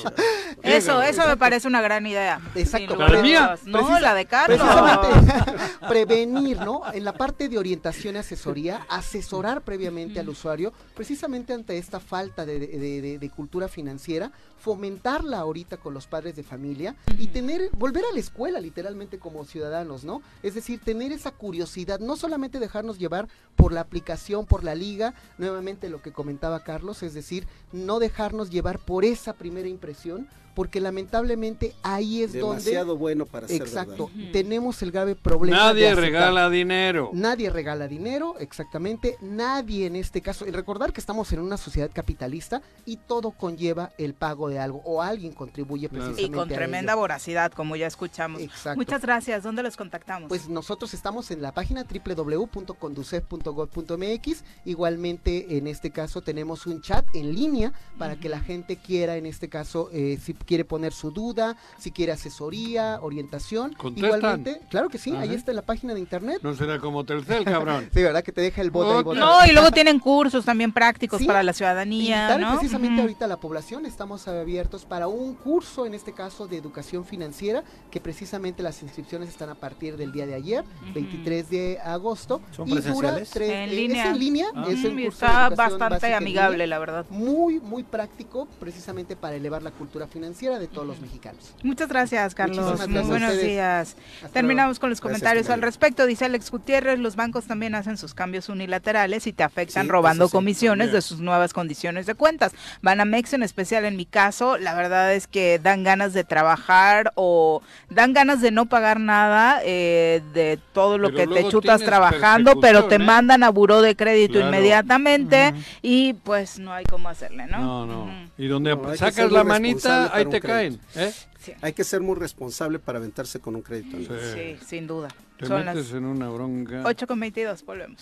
Eso, eso me parece una gran idea. Exacto. ¿La de mía? No, Precisa- la de Carlos. Precisamente prevenir, ¿no? En la parte de orientación y asesoría, asesorar previamente al usuario, precisamente ante esta falta de, de- de- de cultura financiera, fomentarla ahorita con los padres de familia y tener, volver a la escuela literalmente como ciudadanos, ¿no? Es decir, tener esa curiosidad, no solamente dejarnos llevar por la aplicación, por la liga, nuevamente lo que comentaba Carlos, es decir, no dejarnos llevar por esa primera impresión, porque lamentablemente ahí es donde... Demasiado bueno para ser Exacto. verdad. Tenemos el grave problema. Nadie regala dinero. Nadie regala dinero, exactamente. Nadie en este caso. Y recordar que estamos en una sociedad capitalista y todo conlleva el pago de algo o alguien contribuye precisamente Y con a tremenda ello. voracidad, como ya escuchamos. Exacto. Muchas gracias. ¿Dónde los contactamos? Pues nosotros estamos en la página www.conducef.gov.mx. Igualmente, en este caso, tenemos un chat en línea para que la gente quiera, en este caso, eh, si quiere poner su duda, si quiere asesoría, orientación. ¿Contestan? Igualmente, claro que sí, ahí está en la página de internet. No será como Telcel, cabrón. Sí, ¿verdad? Que te deja el bote botado. no, y luego tienen cursos también prácticos Sí, para la ciudadanía, precisamente ahorita la población, estamos abiertos para un curso, en este caso de educación financiera, que precisamente las inscripciones están a partir del día de ayer, 23 de agosto. ¿Son y dura presenciales? En eh, línea. Es en línea, Ah. es un curso Está bastante amigable, línea, la verdad. Muy, muy práctico, precisamente para elevar la cultura financiera de todos los mexicanos. Muchas gracias, Carlos. Muchísimas Muy gracias a buenos días. Hasta Terminamos con los Gracias, comentarios al respecto. Dice Alex Gutiérrez, los bancos también hacen sus cambios unilaterales y te afectan Sí, robando sí, comisiones también. de sus nuevas condiciones de cuentas. Banamex en especial en mi caso, la verdad es que dan ganas de trabajar o dan ganas de no pagar nada eh, de todo lo Pero que te chutas trabajando, pero te ¿eh? mandan a buró de crédito Claro. inmediatamente y pues no hay cómo hacerle, ¿no? No, no. Y donde No, sacas la manita, responsable ahí te caen. ¿eh? Sí, Hay que ser muy responsable para aventarse con un crédito. Sí. sí, sin duda. Te Son las metes en una bronca. 8 con 22, volvemos.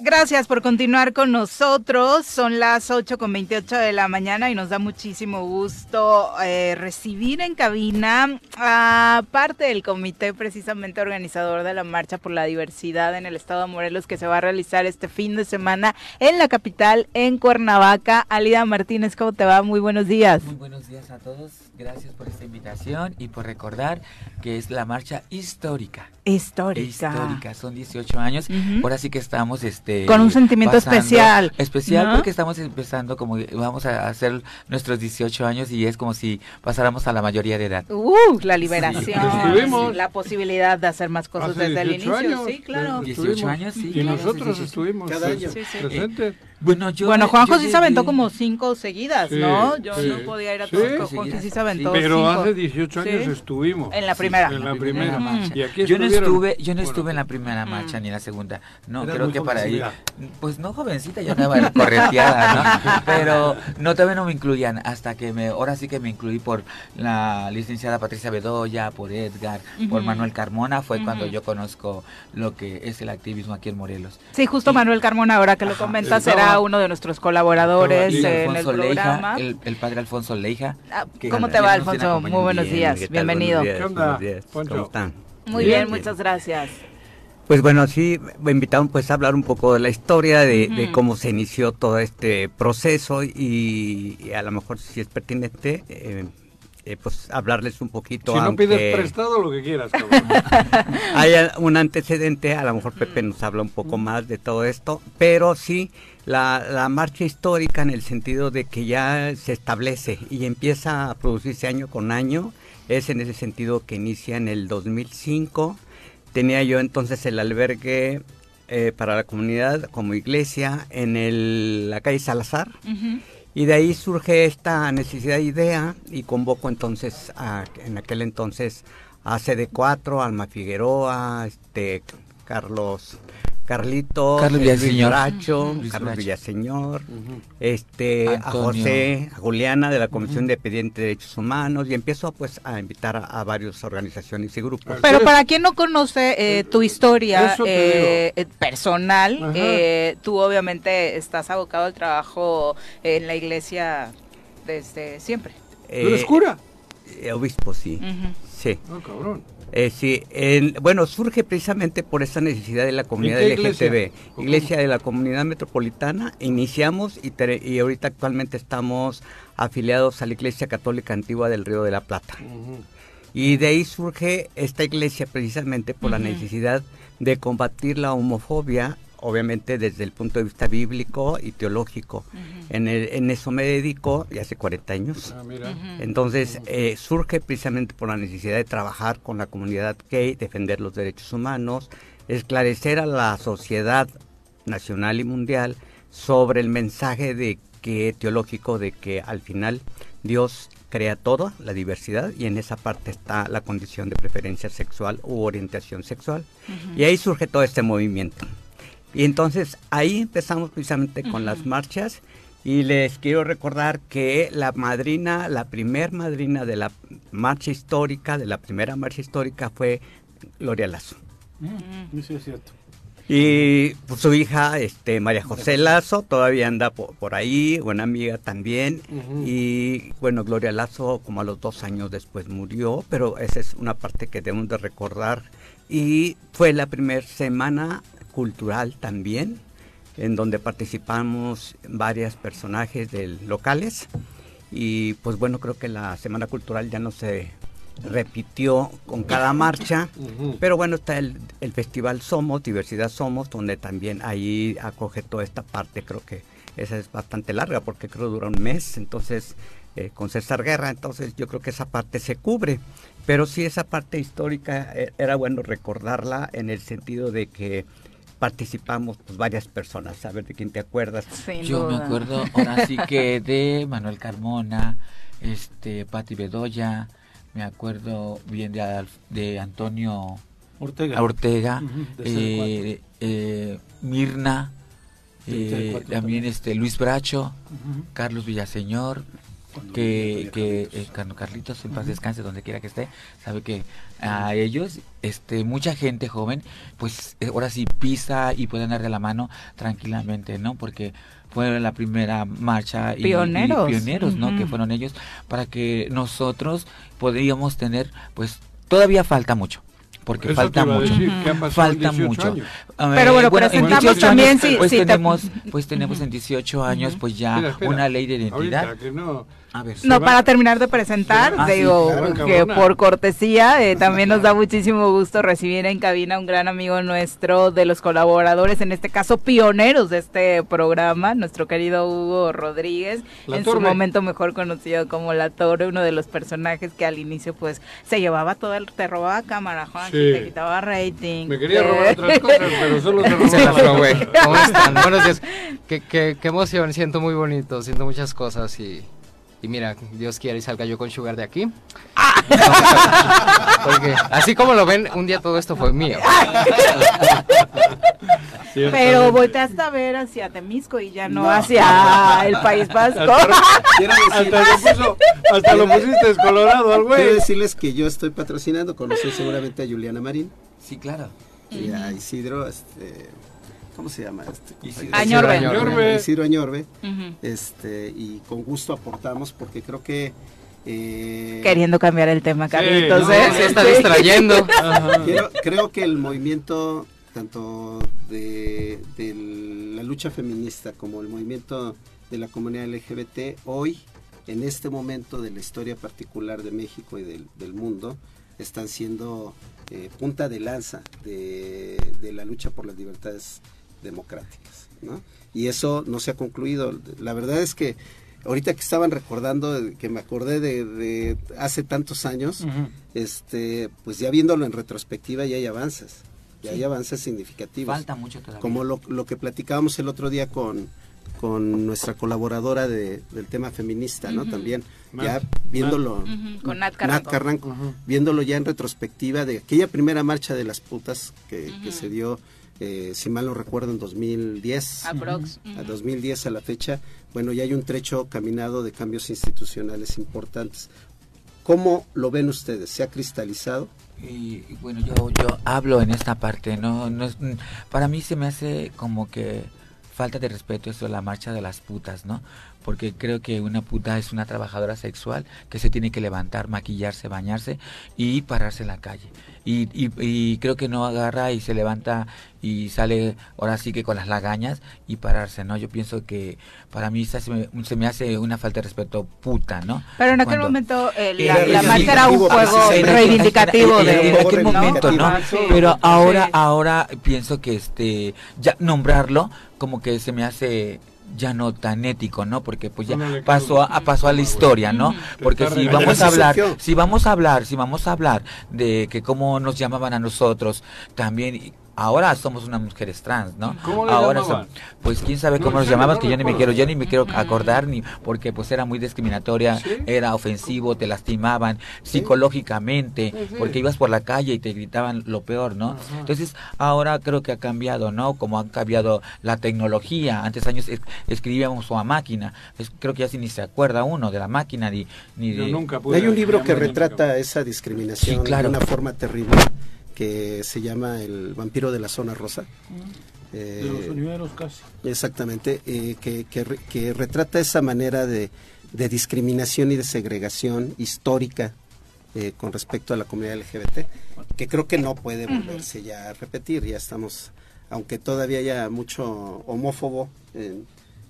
Gracias por continuar con nosotros. Son las 8 con 28 de la mañana y nos da muchísimo gusto eh, recibir en cabina a parte del comité precisamente organizador de la Marcha por la Diversidad en el Estado de Morelos que se va a realizar este fin de semana en la capital, en Cuernavaca. Alida Martínez, ¿cómo te va? Muy buenos días. Muy buenos días a todos. Gracias por esta invitación y por recordar que es la marcha histórica. Histórica. Histórica, son 18 años. Ahora sí que estamos este Con un sentimiento especial, Especial ¿no? porque estamos empezando como vamos a hacer nuestros 18 años y es como si pasáramos a la mayoría de edad. Uh, la liberación, Sí, estuvimos. la posibilidad de hacer más cosas Hace desde el 18 inicio, años, sí, claro. eh, 18 estuvimos, años, sí, Y claro, nosotros estuvimos Cada eh, año. Sí, sí. presentes. Bueno, yo bueno, Juanjo sí yo se aventó como cinco seguidas, Sí, ¿no? Yo sí. no podía ir a Sí. todos, Juanjo sí se aventó Pero cinco. hace 18 años Sí. estuvimos. En la primera. En la primera. Y aquí yo no estuve, yo no bueno, estuve en la primera Mm. marcha ni en la segunda. No, creo que para ir. Pues no jovencita, yo andaba correteada, ¿no? Pero no todavía no me incluían hasta que me ahora sí que me incluí por la licenciada Patricia Bedoya, por Edgar, por. Manuel Carmona, fue cuando yo conozco lo que es el activismo aquí en Morelos. Sí, justo Manuel Carmona, ahora que lo comentas, Estaba- uno de nuestros colaboradores en el programa. Leija, el, el padre Alfonso Leija. Ah, ¿Cómo te va, Alfonso? Muy buenos días, ¿qué tal? bienvenido. Buenos días, ¿Qué onda, buenos días. Poncho? ¿Cómo están? Muy Bien. bien, muchas gracias. Pues bueno, sí, me invitaron pues a hablar un poco de la historia, de, cómo se inició todo este proceso y, y a lo mejor si es pertinente, eh, eh, pues hablarles un poquito. Si no aunque pides prestado, lo que quieras, cabrón. Hay un antecedente, a lo mejor Pepe nos habla un poco más de todo esto, pero sí la, la marcha histórica en el sentido de que ya se establece y empieza a producirse año con año, es en ese sentido que inicia en el 2005. Tenía yo entonces el albergue eh, para la comunidad como iglesia en el- la calle Salazar. Ujú. Y de ahí surge esta necesidad, idea, y convoco entonces, a, en aquel entonces, a CD4, Alma Figueroa, este, Carlos, Carlito, Carlos eh, Villaseñor. Luis Bracho, Luis Carlos Bracho. Villaseñor, este, a. José, a Juliana de la Comisión Independiente de Derechos Humanos, y empiezo pues a invitar a, a varias organizaciones y grupos. Pero para quien no conoce eh, tu historia eh, eh, personal, eh, tú obviamente estás abocado al trabajo en la iglesia desde siempre. ¿Tú eres Eh, cura? eh, obispo, sí, sí. No, cabrón. Eh, sí, el- bueno, surge precisamente por esa necesidad de la comunidad iglesia? LGTB, ¿O iglesia de la comunidad metropolitana. Iniciamos y, y ahorita actualmente estamos afiliados a la Iglesia Católica Antigua del Río de la Plata. Y de ahí surge esta iglesia precisamente por la necesidad de combatir la homofobia, obviamente desde el punto de vista bíblico y teológico. en, el- en eso me dedico ya hace 40 años. Ah, mira. Entonces, eh, surge precisamente por la necesidad de trabajar con la comunidad gay, defender los derechos humanos, esclarecer a la sociedad nacional y mundial sobre el mensaje de que teológico de que al final Dios crea todo, la diversidad, y en esa parte está la condición de preferencia sexual u orientación sexual. Y ahí surge todo este movimiento. Y entonces ahí empezamos precisamente con las marchas y les quiero recordar que la madrina, la primer madrina de la marcha histórica, de la primera marcha histórica fue Gloria Lazo. Sí, sí, es cierto. Y pues, su hija, este, María José Lazo, todavía anda por, por ahí, buena amiga también. Y bueno, Gloria Lazo como a los dos años después murió, pero esa es una parte que debemos de recordar. Y fue la primera semana cultural también, en donde participamos varios personajes del, locales. Y pues bueno, creo que la semana cultural ya no se repitió con cada marcha. Ujú. Pero bueno, está el, el Festival Somos, Diversidad Somos, donde también ahí acoge toda esta parte. Creo que esa es bastante larga porque creo dura un mes. Entonces, eh, con César Guerra, entonces yo creo que esa parte se cubre. Pero sí, esa parte histórica eh, era bueno recordarla en el sentido de que participamos pues, varias personas. A ver de quién te acuerdas. Sin Yo me acuerdo ahora sí que de Manuel Carmona, este Pati Bedoya, me acuerdo bien de, de Antonio Ortega. Ortega, Ujú, de eh, eh, Mirna, eh, CD4 también también. este Luis Bracho. Carlos Villaseñor, que, que eh, Carlitos en paz descanse donde quiera que esté, sabe que a ellos, este, mucha gente joven, pues eh, ahora sí pisa y pueden darle la mano tranquilamente, ¿no? Porque fue la primera marcha y pioneros, y pioneros ¿no? Que fueron ellos para que nosotros podríamos tener, pues todavía falta mucho porque falta mucho. falta mucho. Pero bueno, bueno en 18 también años, pues tenemos pues tenemos en 18 años pues ya una ley de identidad. No, para terminar de presentar, ah, digo que por cortesía eh, también nos da muchísimo gusto recibir en cabina un gran amigo nuestro de los colaboradores, en este caso pioneros de este programa, nuestro querido Hugo Rodríguez, en su momento mejor conocido como La Torre, uno de los personajes que al inicio pues se llevaba todo el, te robaba cámara, Juan, te quitaba rating. Me quería robar otras cosas, pero solo te robaba. ¿Cómo están? Buenos días. Qué, qué, qué emoción, siento muy bonito, siento muchas cosas y y mira, Dios quiere y salga yo con Sugar de aquí. Porque así como lo ven, un día todo esto fue mío. Pero volteaste a ver hacia Temisco y ya no, hacia el País Vasco. Hasta, lo, pusiste descolorado al güey. Quiero decirles que yo estoy patrocinando, conocí seguramente a Juliana Marín. Sí, claro. Y a Isidro, este, ¿cómo se llama? Este, Añorbe. Isidro Añorbe. este, y con gusto aportamos porque creo que... Eh, Queriendo cambiar el tema, Carlitos. ¿eh? se está distrayendo. creo que el movimiento tanto de, la lucha feminista como el movimiento de la comunidad LGBT hoy, en este momento de la historia particular de México y del, mundo, están siendo eh, punta de lanza de, de, la lucha por las libertades democráticas. ¿no? Y eso no se ha concluido. La verdad es que ahorita que estaban recordando, que me acordé de, hace tantos años, este, pues ya viéndolo en retrospectiva ya hay avances, ya hay avances significativos. Falta mucho todavía. Como lo, lo que platicábamos el otro día con, con nuestra colaboradora de, del tema feminista, ¿no? También ya viéndolo con Nat Carranco, viéndolo ya en retrospectiva de aquella primera marcha de las putas que, que se dio eh, si mal no recuerdo, en 2010. A 2010 a la fecha, bueno, ya hay un trecho caminado de cambios institucionales importantes. ¿Cómo lo ven ustedes? ¿Se ha cristalizado? Y, bueno, yo, yo hablo en esta parte, ¿no? no es, para mí se me hace como que falta de respeto eso de la marcha de las putas, ¿no? Porque creo que una puta es una trabajadora sexual que se tiene que levantar, maquillarse, bañarse y pararse en la calle. Y, y, creo que no agarra y se levanta y sale ahora sí que con las lagañas y pararse, ¿no? Yo pienso que para mí se me, se me hace una falta de respeto puta, ¿no? Pero en aquel momento eh, la, marcha era un juego reivindicativo de... En aquel momento, ¿no? Pero ahora, ahora pienso que este, ya nombrarlo como que se me hace ya no tan ético, ¿no? Porque pues ya pasó a, pasó a la historia, ¿no? Porque si vamos a hablar, si vamos a hablar, si vamos a hablar de que cómo nos llamaban a nosotros, también ahora somos unas mujeres trans, ¿no? ¿Cómo ahora pues quién sabe cómo nos llamaban, que yo ni me quiero, yo ni me quiero acordar ni porque pues era muy discriminatoria, era ofensivo, te lastimaban psicológicamente, porque ibas por la calle y te gritaban lo peor, ¿no? Entonces, ahora creo que ha cambiado, ¿no? Como ha cambiado la tecnología. Antes años escribíamos a máquina. creo que ya si ni se acuerda uno de la máquina ni, ni de Hay un libro que retrata esa discriminación de una forma terrible que se llama El vampiro de la zona rosa. de los eh, univeros casi. Exactamente, eh, que, que, retrata esa manera de, de, discriminación y de segregación histórica eh, con respecto a la comunidad LGBT, que creo que no puede volverse ya a repetir. Ya estamos, aunque todavía haya mucho homófobo en,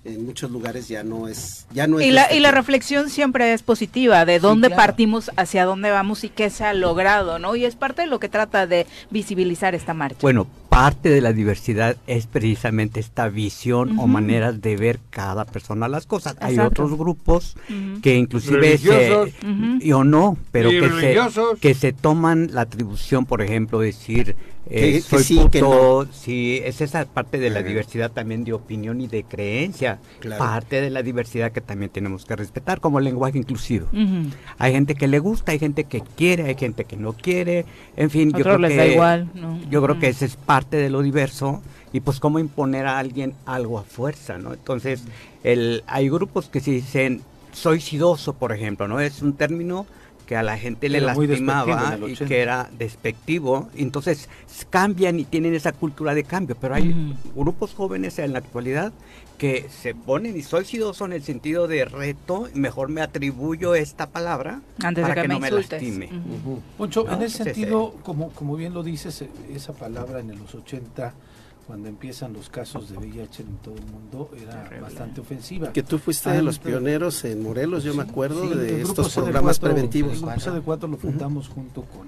en muchos lugares ya no es ya no y la, y la reflexión siempre es positiva de dónde partimos hacia dónde vamos y qué se ha logrado no y es parte de lo que trata de visibilizar esta marcha. Bueno parte de la diversidad es precisamente esta visión o maneras de ver cada persona las cosas. Hay otros grupos que inclusive se, y o no pero que se, que se toman la atribución por ejemplo decir eh, soy sí, puto, sí, es esa parte de la diversidad también de opinión y de creencia, parte de la diversidad que también tenemos que respetar como lenguaje inclusivo. Hay gente que le gusta, hay gente que quiere, hay gente que no quiere, en fin, yo creo que igual, yo creo que esa es parte de lo diverso y pues cómo imponer a alguien algo a fuerza, ¿no? Entonces, el, hay grupos que se dicen soy sidoso, por ejemplo, ¿no? Es un término que a la gente le Era lastimaba y 80. que era despectivo. Entonces cambian y tienen esa cultura de cambio. Pero hay grupos jóvenes en la actualidad que se ponen y soy sidoso en el sentido de reto, mejor me atribuyo esta palabra Antes para de que, que, me no me lastime. Ujú. Poncho, No, en ese sentido, como, como bien lo dices, esa palabra en los 80, cuando empiezan los casos de VIH en todo el mundo, era bastante ofensiva. Que tú fuiste de los pioneros en Morelos, yo me acuerdo, Sí, de estos CD4, programas preventivos. El grupo CD4 lo fundamos junto con,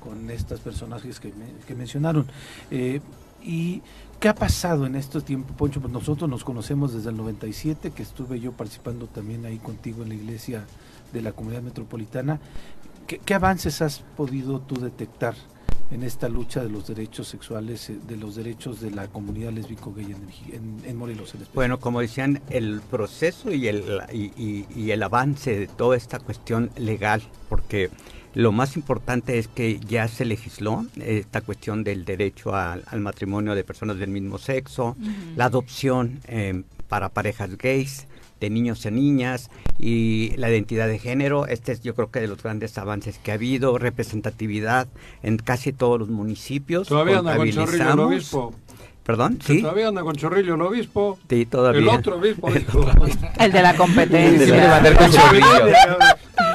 con estos personajes que, me- que mencionaron. Eh, ¿Y qué ha pasado en este tiempo, Poncho? Pues nosotros nos conocemos desde el 97, que estuve yo participando también ahí contigo en la iglesia de la comunidad metropolitana. ¿Qué, qué avances has podido tú detectar en esta lucha de los derechos sexuales, eh, de los derechos de la comunidad lésbico-gay en, Meji- en, en Morelos? En? Bueno, como decían, el proceso y el, y, y- y el avance de toda esta cuestión legal, porque lo más importante es que ya se legisló esta cuestión del derecho al, al matrimonio de personas del mismo sexo, la adopción eh, para parejas gays, de niños y niñas y la identidad de género. Este es yo creo que de los grandes avances que ha habido, representatividad en casi todos los municipios. Todavía anda con chorrillo el obispo. Perdón, sí, Todavía anda con chorrillo el obispo. sí, todavía. El otro obispo. El de la competencia. Siempre va a andar con chorrillo. Sí, Siempre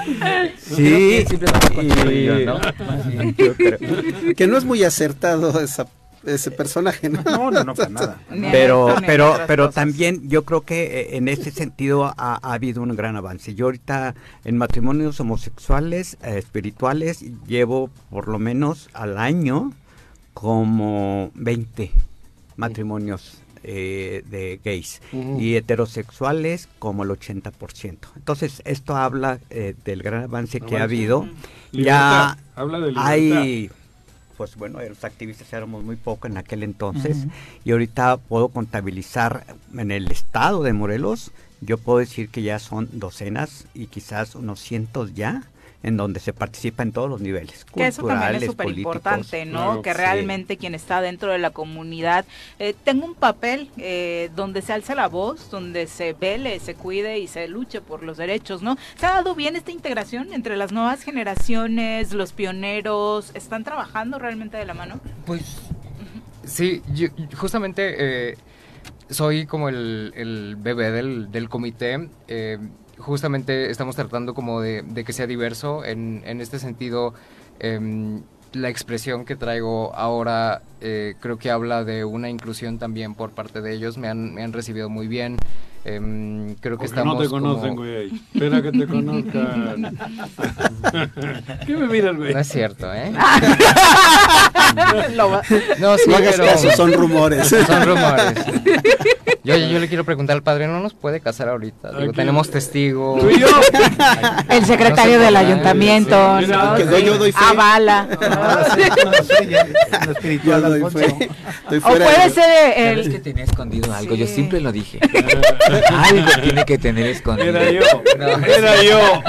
creo. Que no es muy acertado esa, ese personaje, ¿no? no, no, no, para nada. Pero pero pero también yo creo que eh, en ese sentido ha, ha habido un gran avance yo ahorita en matrimonios homosexuales eh, espirituales llevo por lo menos al año como 20 matrimonios eh, de gays y heterosexuales como el 80%. Entonces, esto habla eh, del gran avance que ha habido. Libertad, Ya habla de libertad. hay, pues bueno, los activistas éramos muy poco en aquel entonces y ahorita puedo contabilizar en el estado de Morelos, yo puedo decir que ya son docenas y quizás unos cientos ya en donde se participa en todos los niveles, Que eso también es súper importante, ¿no? Claro, que sí. realmente quien está dentro de la comunidad eh, tenga un papel eh, donde se alce la voz, donde se vele, se cuide y se luche por los derechos, ¿no? ¿Se ha dado bien esta integración entre las nuevas generaciones, los pioneros? ¿Están trabajando realmente de la mano? Pues sí, yo- justamente eh, soy como el, el bebé del, del comité. Justamente estamos tratando como de, de que sea diverso. En, en este sentido, em, la expresión que traigo ahora eh, creo que habla de una inclusión también por parte de ellos. Me han, me han recibido muy bien. Em, creo que Porque estamos no te conocen, como- güey. Espera que te conozcan. ¿Qué me miras, güey? No es cierto, ¿eh? No, sí, No hagas pero... caso, son rumores. Son rumores. Yo, yo le quiero preguntar al padre, ¿no nos puede casar ahorita? Digo, tenemos testigos. Tú y yo. El secretario No se del ayuntamiento, sí, ¿no? doy- yo doy fe. Avala. Yo O puede de- ser ¿Sabes el... que tenía escondido algo? Yo Sí. siempre lo dije. Algo tiene que tener escondido. Era yo. No. Era yo.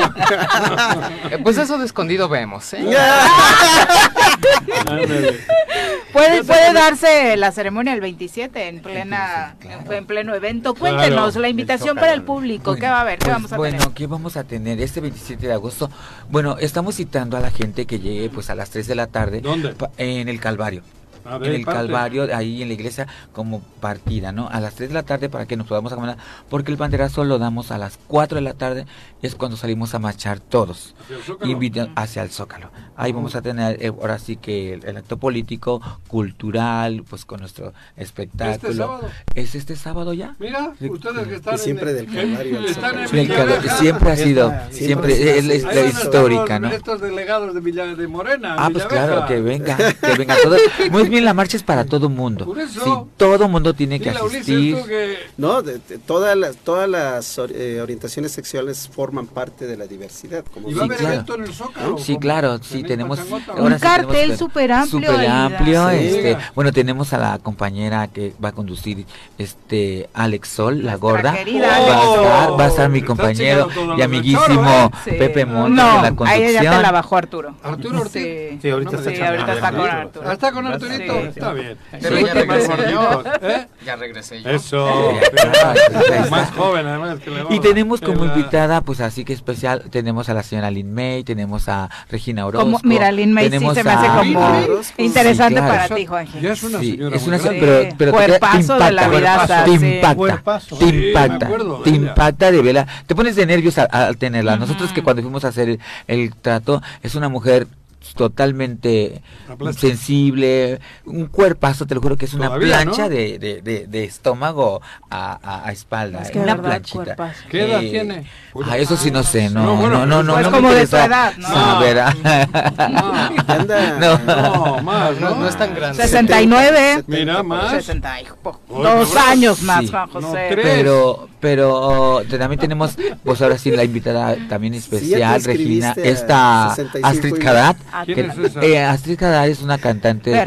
Eh, Pues eso de escondido vemos, ¿eh? Puede, puede darse la ceremonia el 27 en plena en, en pleno evento. Cuéntenos Claro. la invitación para el público. ¿Qué Bueno, va a haber? ¿Qué pues, vamos a bueno, tener? ¿qué vamos a tener este 27 de agosto? Bueno, estamos citando a la gente que llegue pues a las 3 de la tarde ¿Dónde? en el Calvario. A ver, en el parte. Calvario, ahí en la iglesia, como partida, ¿no? A las 3 de la tarde para que nos podamos acompañar, porque el banderazo lo damos a las 4 de la tarde, es cuando salimos a marchar todos, Hacia el hacia el Zócalo. Ahí vamos a tener, eh, ahora sí que el, el acto político, cultural, pues con nuestro espectáculo. Este sábado. ¿Es este sábado ya? Mira, ustedes que están Y siempre en, del Calvario el Calvario, siempre ha sido, Siempre siempre, ha sido es la, histórica, ¿no? Estos delegados de, Villa, de Morena. Ah, pues claro, que venga, que venga todo. Muy bien, la marcha es para todo mundo. Por eso. Sí, todo mundo tiene que a asistir. que No, de- de- todas las, todas las or- eh, orientaciones sexuales forman parte de la diversidad. Como Y va a Sí, haber claro. evento en el Zócalo. Sí, claro, sí, en tenemos ahora Un sí cartel súper amplio, súper Aida. amplio, Sí. este, bueno, tenemos a la compañera que va a conducir este Alex Sol, la gorda. querida Va a Alex estar, Sol. va a estar mi compañero y amiguísimo Sí. Pepe Montes No, de la ahí ya te la conducción. bajó Arturo. Arturo Ortiz. Sí, Sí, ahorita No está ahorita está con. Arturo. Está con Arturito. Está bien. Pero Sí, ya regresé yo. ¿eh? Ya regresé yo. Eso. Más joven, además. Que le Y tenemos como la- invitada, pues así que especial, tenemos a la señora Lin May, tenemos a Regina Orozco. Como, mira, Lin May sí se me hace como interesante Sí, claro. para ti, Juanje. Ya es una Sí, señora es una pero, pero te- te Cuerpazo de la impacta, vidaza, te impacta, te impacta, te impacta de vela, te pones de nervios al, al tenerla. Nosotros que cuando fuimos a hacer el, el trato, es una mujer totalmente sensible, un cuerpazo, te lo juro que es una Todavía, plancha ¿no? de, de, de, de estómago a, a, a espalda, Es que una verdad, planchita. cuerpazo. ¿Qué edad Eh, tiene? Ah, eso sí no sé, no, No, no, bueno, no, no, pues no, como de interesa edad, ¿no? saber. No. No. no, más, No, ¿no? es tan grande. 69. Mira, más. 60 y po- Oye, dos cabrón. años más, Sí. Juan No, José. tres. Pero, pero también tenemos, pues ahora sí, la invitada también especial, Regina, inscribiste a esta 65 Astrid. Ah, ¿Quién es esa? eh, Astrid Kadat es una cantante de,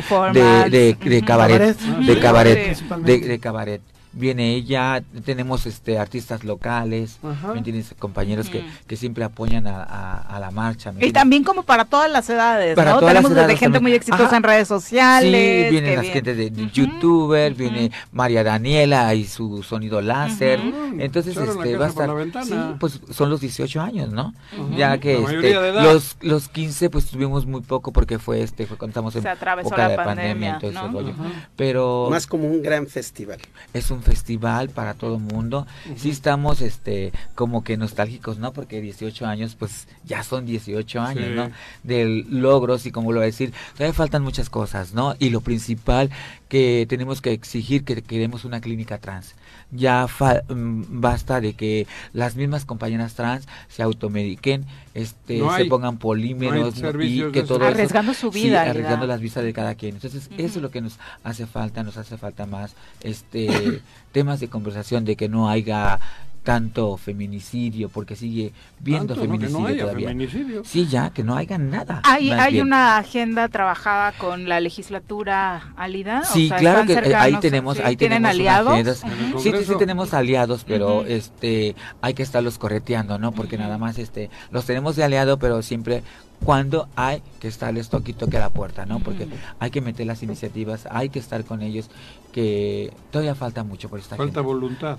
cabaret, de cabaret, de cabaret. Viene ella, tenemos este artistas locales, Ajá. ¿me entiendes? compañeros que, que siempre apoyan a, a- a la marcha. ¿me Y también como para todas las edades, Para ¿no? todas las Tenemos desde edades gente también. muy exitosa Ajá. en redes sociales. Sí, vienen las bien. gente de, de youtuber, viene María Daniela y su sonido láser. Entonces, este, va a estar. Sí, pues son los 18 años, ¿no? Ya que este, los los 15 pues tuvimos muy poco porque fue este fue cuando estamos en época la de pandemia, y todo ese ¿no? rollo. Pero Más como un gran festival. es un festival para todo mundo. Sí estamos este como que nostálgicos, ¿no? Porque 18 años pues ya son 18 años, Sí. ¿no? De logros y como lo voy a decir, todavía faltan muchas cosas, ¿no? Y lo principal que tenemos que exigir que queremos una clínica trans. Ya fa- mm, basta de que las mismas compañeras trans se automediquen, este No se pongan polímeros y que todo eso- Arriesgando su Sí, vida, arriesgando las visas de cada quien. Entonces, eso es lo que nos hace falta, nos hace falta más este temas de conversación de que no haya tanto feminicidio, porque sigue viendo Tanto, ¿no? Que feminicidio no haya todavía. feminicidio. Sí, ya, que no haya nada. Hay, hay bien. una agenda trabajada con la legislatura Alida. Sí, o sea, claro que eh, ahí tenemos, sí, ahí tienen tenemos aliados. Sí, sí, tenemos aliados, pero este hay que estarlos correteando, ¿no? Porque nada más este los tenemos de aliado, pero siempre cuando hay que estarles toque y toque a la puerta, ¿no? Porque hay que meter las iniciativas, hay que estar con ellos, que todavía falta mucho por esta Falta gente. voluntad.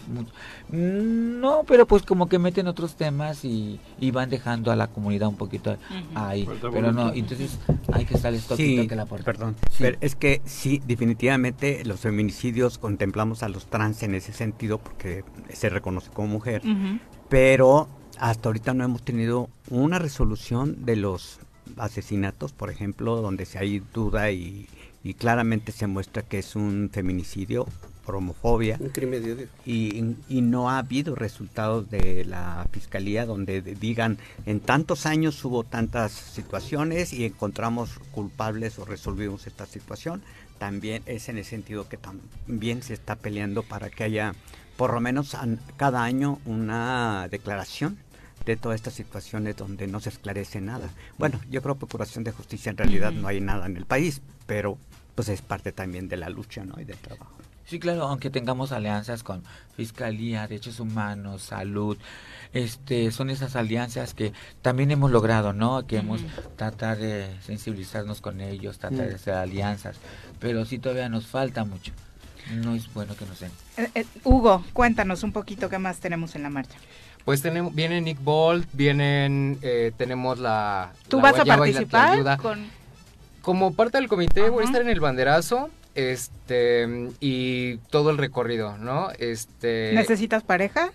No, pero pues como que meten otros temas y, y van dejando a la comunidad un poquito ahí. Falta Pero no, entonces hay que estarles toque y Sí, toque a la puerta. perdón. Sí. Pero es que sí, definitivamente los feminicidios contemplamos a los trans en ese sentido porque se reconoce como mujer, pero hasta ahorita no hemos tenido una resolución de los asesinatos, por ejemplo, donde si hay duda y, y claramente se muestra que es un feminicidio por homofobia Un crimen de odio. y, y no ha habido resultados de la fiscalía donde de- digan en tantos años hubo tantas situaciones y encontramos culpables o resolvimos esta situación. También es en el sentido que también se está peleando para que haya por lo menos an- cada año una declaración de todas estas situaciones donde no se esclarece nada. Bueno, yo creo que Procuración de Justicia en realidad no hay nada en el país, pero pues es parte también de la lucha ¿no? y del trabajo. Sí, claro, aunque tengamos alianzas con Fiscalía, Derechos Humanos, Salud, este, son esas alianzas que también hemos logrado, ¿no? Que hemos tratar de sensibilizarnos con ellos, tratar de hacer alianzas, pero sí todavía nos falta mucho. No es bueno que nos den. Eh, eh, Hugo, cuéntanos un poquito qué más tenemos en la marcha. Pues tenemos, viene Nick Bolt, vienen, eh, tenemos la... ¿Tú la vas a la participar? Con... Como parte del comité voy a estar en el banderazo, este, y todo el recorrido, ¿no? Este... ¿Necesitas pareja?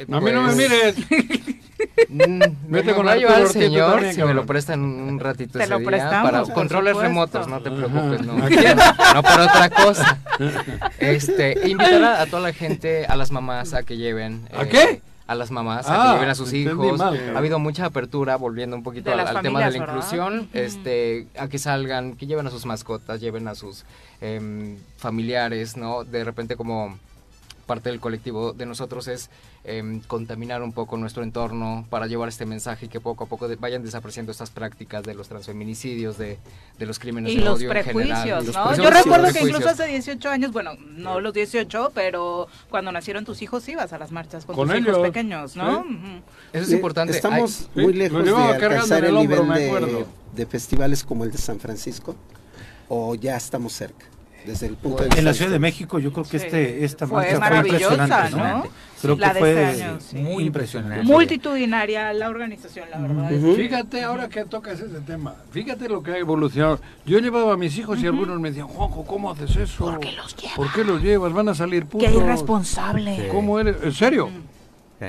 Eh, A mí no me pues, mires. mm, Vete con Arturo tú señor también, si me lo prestan un ratito Te ese lo día prestamos, para por controles supuesto. remotos, no te preocupes, no. No para otra cosa. Este, invitar a, a toda la gente, a las mamás a que lleven ¿A eh, qué? a las mamás, a Ah, que lleven a sus hijos. mal, ha habido mucha apertura, volviendo un poquito al, al tema de la inclusión, este, a que salgan, que lleven a sus mascotas, lleven a sus em, familiares, ¿no? De repente como parte del colectivo de nosotros es em, contaminar un poco nuestro entorno para llevar este mensaje y que poco a poco de- vayan desapareciendo estas prácticas de los transfeminicidios, de, de los crímenes Y de los odio en general. prejuicios, Los ¿no? prejuicios, Yo recuerdo que prejuicios. incluso hace 18 años, bueno, no los 18, pero cuando nacieron tus hijos ibas a las marchas con, Con tus ellos, hijos pequeños, ¿no? sí. Eso es importante. Estamos Hay- muy lejos de alcanzar el el hombro, nivel de, de festivales como el de San Francisco. o ya estamos cerca? Desde el punto de vista En la Ciudad de. México yo creo que Sí. este esta Fue marcha fue maravillosa, impresionante, ¿no? ¿no? Creo La que de fue este año, sí. muy impresionante. Multitudinaria la organización, la verdad. es que- Fíjate ahora que tocas ese tema. Fíjate lo que ha evolucionado. Yo llevaba a mis hijos y algunos me decían, Juanjo, ¿cómo haces eso? ¿Por qué los llevas? ¿Por qué los llevas? Van a salir putos. Qué irresponsable. Sí. ¿Cómo eres? ¿En serio? Sí.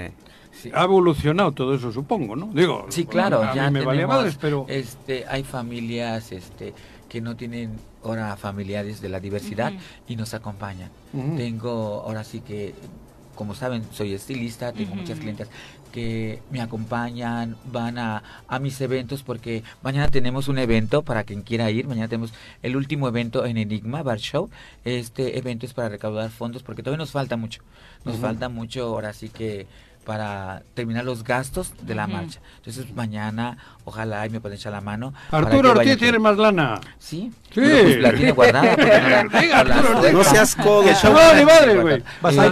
Sí. Ha evolucionado todo eso, supongo, ¿no? Digo, Sí, claro, a ya mí me tenemos, madres, pero este, hay familias este, que no tienen ahora familiares de la diversidad y nos acompañan. Tengo, ahora sí que, como saben, soy estilista, tengo muchas clientas que me acompañan, van a, a mis eventos, porque mañana tenemos un evento para quien quiera ir, mañana tenemos el último evento en Enigma Bar Show. Este evento es para recaudar fondos, porque todavía nos falta mucho, nos falta mucho, ahora sí que para terminar los gastos de la marcha. Entonces mañana, ojalá y me pueden echar la mano. Arturo Ortiz tiene más lana. Sí, Sí. Pues, la tiene guardada. no no seas codo. No, ni madre, güey.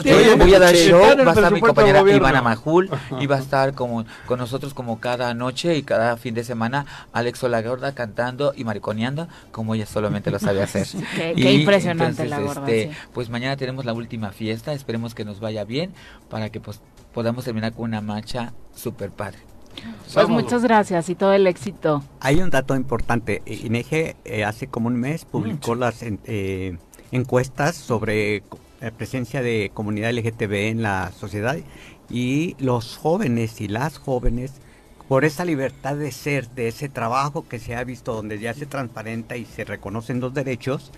Eh, voy a dar show, va a estar mi compañera gobierno. Ivana Majul y va a estar como, con nosotros como cada noche y cada fin de semana Alex Olagorda cantando y mariconeando como ella solamente lo sabe hacer. Qué- Y qué impresionante entonces, la gorda, este, sí. Pues mañana tenemos la última fiesta, esperemos que nos vaya bien para que pues podamos terminar con una marcha super padre. Pues muchas gracias y todo el éxito. Hay un dato importante. I- INEGE eh, hace como un mes publicó las en- eh, encuestas sobre la presencia de comunidad LGTB en la sociedad y los jóvenes y las jóvenes por esa libertad de ser, de ese trabajo que se ha visto donde ya se transparenta y se reconocen los derechos,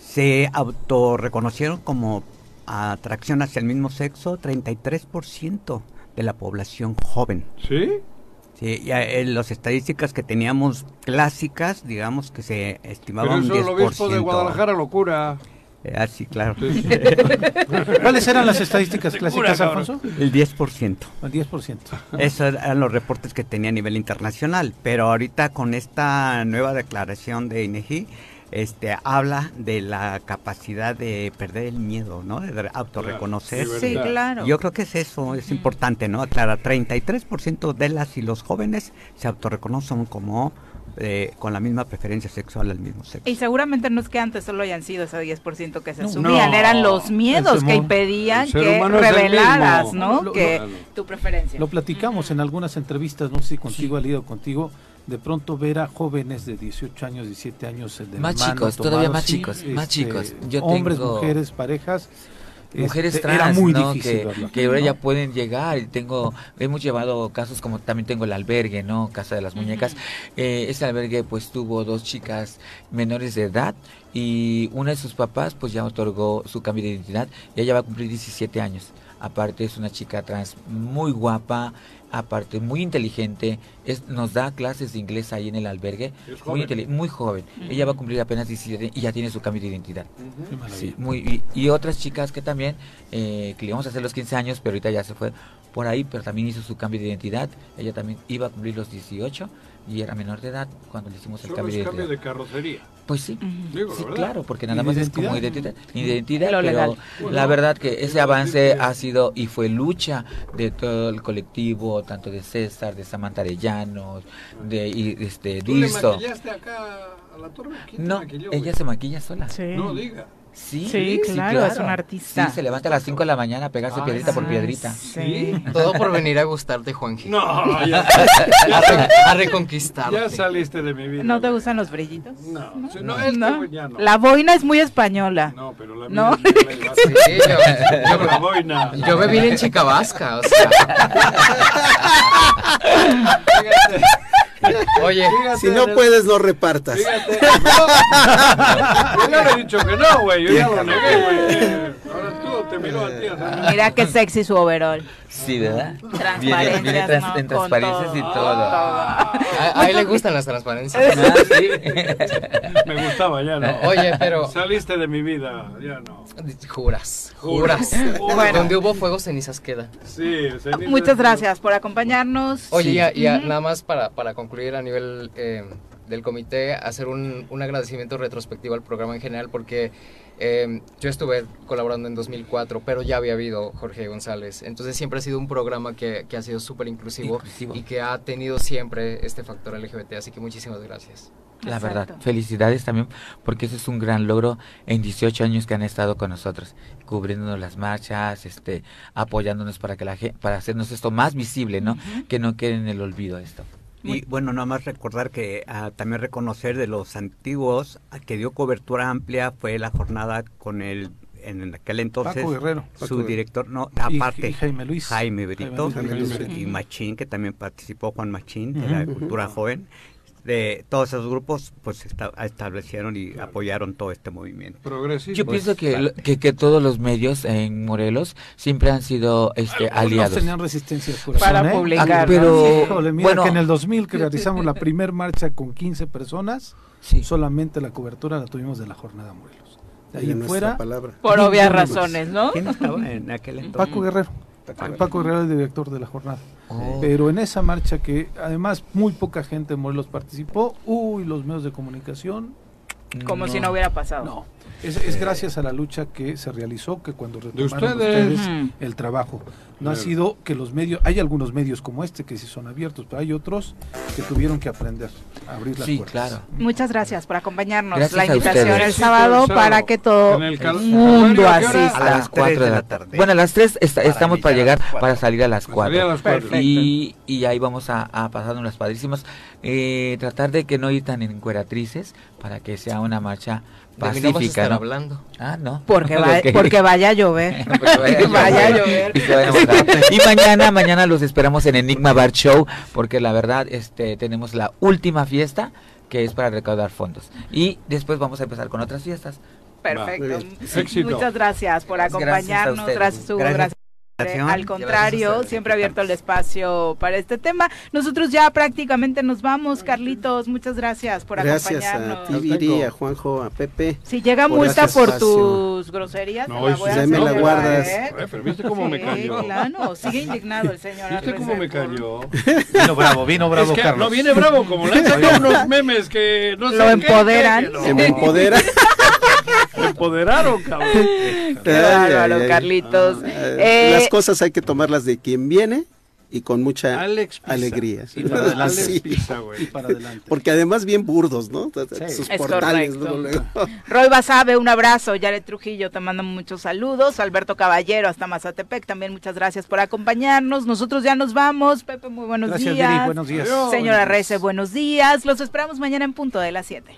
se autorreconocieron como atracción hacia el mismo sexo 33% de la población joven. ¿Sí? Sí, ya en las estadísticas que teníamos clásicas, digamos que se estimaba Pero un eso 10%. el obispo de Guadalajara locura. Eh, ah, sí, claro. ¿Cuáles eran las estadísticas clásicas. Alfonso? El 10%. El 10%. Esos eran los reportes que tenía a nivel internacional. Pero ahorita con esta nueva declaración de INEGI, este, habla de la capacidad de perder el miedo, ¿no? De autorreconocerse. Sí, claro. Yo creo que es eso, es importante, ¿no? Aclara, 33% de las y los jóvenes se autorreconocen como eh, con la misma preferencia sexual al mismo sexo. Y seguramente no es que antes solo hayan sido ese 10% que se No. asumían, No. eran los miedos que impedían que revelaras. ¿no? Lo- que lo- tu preferencia. Lo platicamos en algunas entrevistas, no sé si contigo, Ali, o contigo, de pronto ver a jóvenes de 18 años, 17 años de Más mano chicos, todavía más sí, chicos, más este, chicos. Yo hombres, tengo- mujeres, parejas. mujeres este, trans, era muy ¿no? difícil que, ahora ya pueden llegar y tengo hemos llevado casos como también tengo el albergue no casa de las muñecas Eh, ese albergue pues tuvo dos chicas menores de edad y una de sus papás pues ya otorgó su cambio de identidad y ella va a cumplir 17 años aparte es una chica trans muy guapa aparte muy inteligente es, nos da clases de inglés ahí en el albergue Es muy joven. muy joven ella va a cumplir apenas 17 y ya tiene su cambio de identidad. Sí, muy, y, y otras chicas que también, eh, que le íbamos a hacer los 15 años, pero ahorita ya se fue por ahí, pero también hizo su cambio de identidad. Ella también iba a cumplir los 18 y era menor de edad cuando le hicimos el Solo cambio es de cambio de carrocería. Pues sí. Digo, Sí, claro, porque ¿Y nada más es como identidad? identidad, pero legal. la verdad que ese avance ha sido y fue lucha de todo el colectivo, tanto de César, de Samantha Arellanos, de y, este ¿Tú le maquillaste acá a la torre? ¿Quién te No, maquilló, ella güey? se maquilla sola. Sí. No diga. Sí, Sí, claro, es un artista. Sí, se levanta a las 5 de la mañana a pegarse Ay, piedrita por Ah, piedrita. Sí. Todo por venir a gustarte, Juanji. No, ya, A, re- a reconquistarte. ya saliste de mi vida. ¿No te gustan los brillitos? No, sí, no, este ¿No? güey ya no. La boina es muy española. No, pero la es Sí, yo, yo- la boina. yo me vine en chica vasca, o sea. Oye, Fíjate, Si no puedes, no repartas. Fíjate. No, yo ya le he dicho que no, güey. Yo ya lo negué, güey. Ahora te miro a ti. o sea, Mira qué sexy su overall. Sí, ¿verdad? Transparencias, Viene, viene trans- ¿no? en Con transparencias y todo. todo. a, a él le gustan las transparencias. Ah, sí. Me gustaba, ya no. Oye, pero Saliste de mi vida, ya no. juras, juras. Bueno. Donde hubo fuego, cenizas quedan. Sí, cenizas- Muchas gracias por acompañarnos. Oye, Sí. y a- y a- Ujú. nada más para, para concluir a nivel eh, del comité, hacer un, un agradecimiento retrospectivo al programa en general, porque eh, yo estuve colaborando en 2004, pero ya había habido Jorge González. Entonces siempre ha sido un programa que, que ha sido súper inclusivo, Inclusivo. y que ha tenido siempre este factor LGBT. Así que muchísimas gracias. La verdad, felicidades también porque eso es un gran logro en 18 años que han estado con nosotros, cubriéndonos las marchas, este, apoyándonos para que la para hacernos esto más visible, ¿no? Que no quede en el olvido esto. Y bueno, nada más recordar que ah, también reconocer de los antiguos a que dio cobertura amplia fue la jornada con el en aquel entonces Paco Guerrero. su director no Y- aparte y Jaime Luis. Jaime Brito Jaime Luis y Machín que también participó Juan Machín de la cultura joven de todos esos grupos pues esta- establecieron y apoyaron todo este movimiento. Yo pienso que, que, que todos los medios en Morelos siempre han sido este, Algunos aliados. tenían resistencia Para ¿eh? publicar, Ah, pero Híjole, mira bueno, que en el 2000 que realizamos la primer marcha con 15 personas, sí. solamente la cobertura la tuvimos de la jornada Morelos. De ahí en fuera, palabra. Por obvias razones, ¿no? ¿Quién estaba en aquel entonces? Paco Guerrero. Paco Guerrero, el director de la jornada. Oh. Pero en esa marcha que además muy poca gente de Morelos participó, uy, los medios de comunicación, Como si no hubiera pasado. no. Es, es gracias a la lucha que se realizó que cuando retomaron ustedes. ustedes Ujú. el trabajo. No ha sido que los medios, hay algunos medios como este que sí son abiertos, pero hay otros que tuvieron que aprender a abrir las Sí, puertas. claro. Muchas gracias por acompañarnos. Gracias la a invitación ustedes. el sábado para que todo el mundo asista. a las las 4 tres de de la tarde. Bueno, a las 3 estamos para iniciar a llegar, para salir a las Para salir a 4. las cuatro. Perfecto. Y, y ahí vamos a, a pasarnos las padrísimas. Eh, tratar de que no ir tan encueratrices para que sea una marcha De mí no vas a pacífica, estar ¿no? hablando. Ah, no. Porque, va- porque vaya a llover. Porque vaya a llover. Y, a mañana, mañana los esperamos en Enigma Bar Show, porque la verdad, este, tenemos la última fiesta que es para recaudar fondos. Y después vamos a empezar con otras fiestas. Perfecto. Muchas gracias por Gracias a acompañarnos. Gracias, Hugo. Gracias Gracias. Al contrario, siempre abierto el espacio para este tema. Nosotros ya prácticamente nos vamos, Carlitos. Muchas gracias por Gracias acompañarnos. a ti, Viri, a Juanjo, a Pepe. Si llega por multa este por espacio. tus groserías, No, te la voy a me la guardas. ¿eh? Pero viste cómo me cayó. claro, sigue indignado el señor. ¿Viste cómo me cayó? Vino bravo, vino bravo, es que Carlos. no viene bravo, como le han unos memes que no sé Lo qué, empoderan. que no. Se me empodera. Me empoderaron, cabrón. Qué bárbaro, Carlitos. Eh, Eh, Las cosas hay que tomarlas de quien viene y con mucha Alex Pisa. alegría. Y para adelante. Sí. Pisa, Y para adelante. Porque además bien burdos, ¿no? Sus Es portales. Roy Basabe, un abrazo. Yaret Trujillo, te mando muchos saludos. Alberto Caballero, hasta Mazatepec, también muchas gracias por acompañarnos. Nosotros ya nos vamos. Pepe, muy buenos Gracias, días. Buenos días. Adiós. Señora Rece, buenos días. Los esperamos mañana en punto de las 7.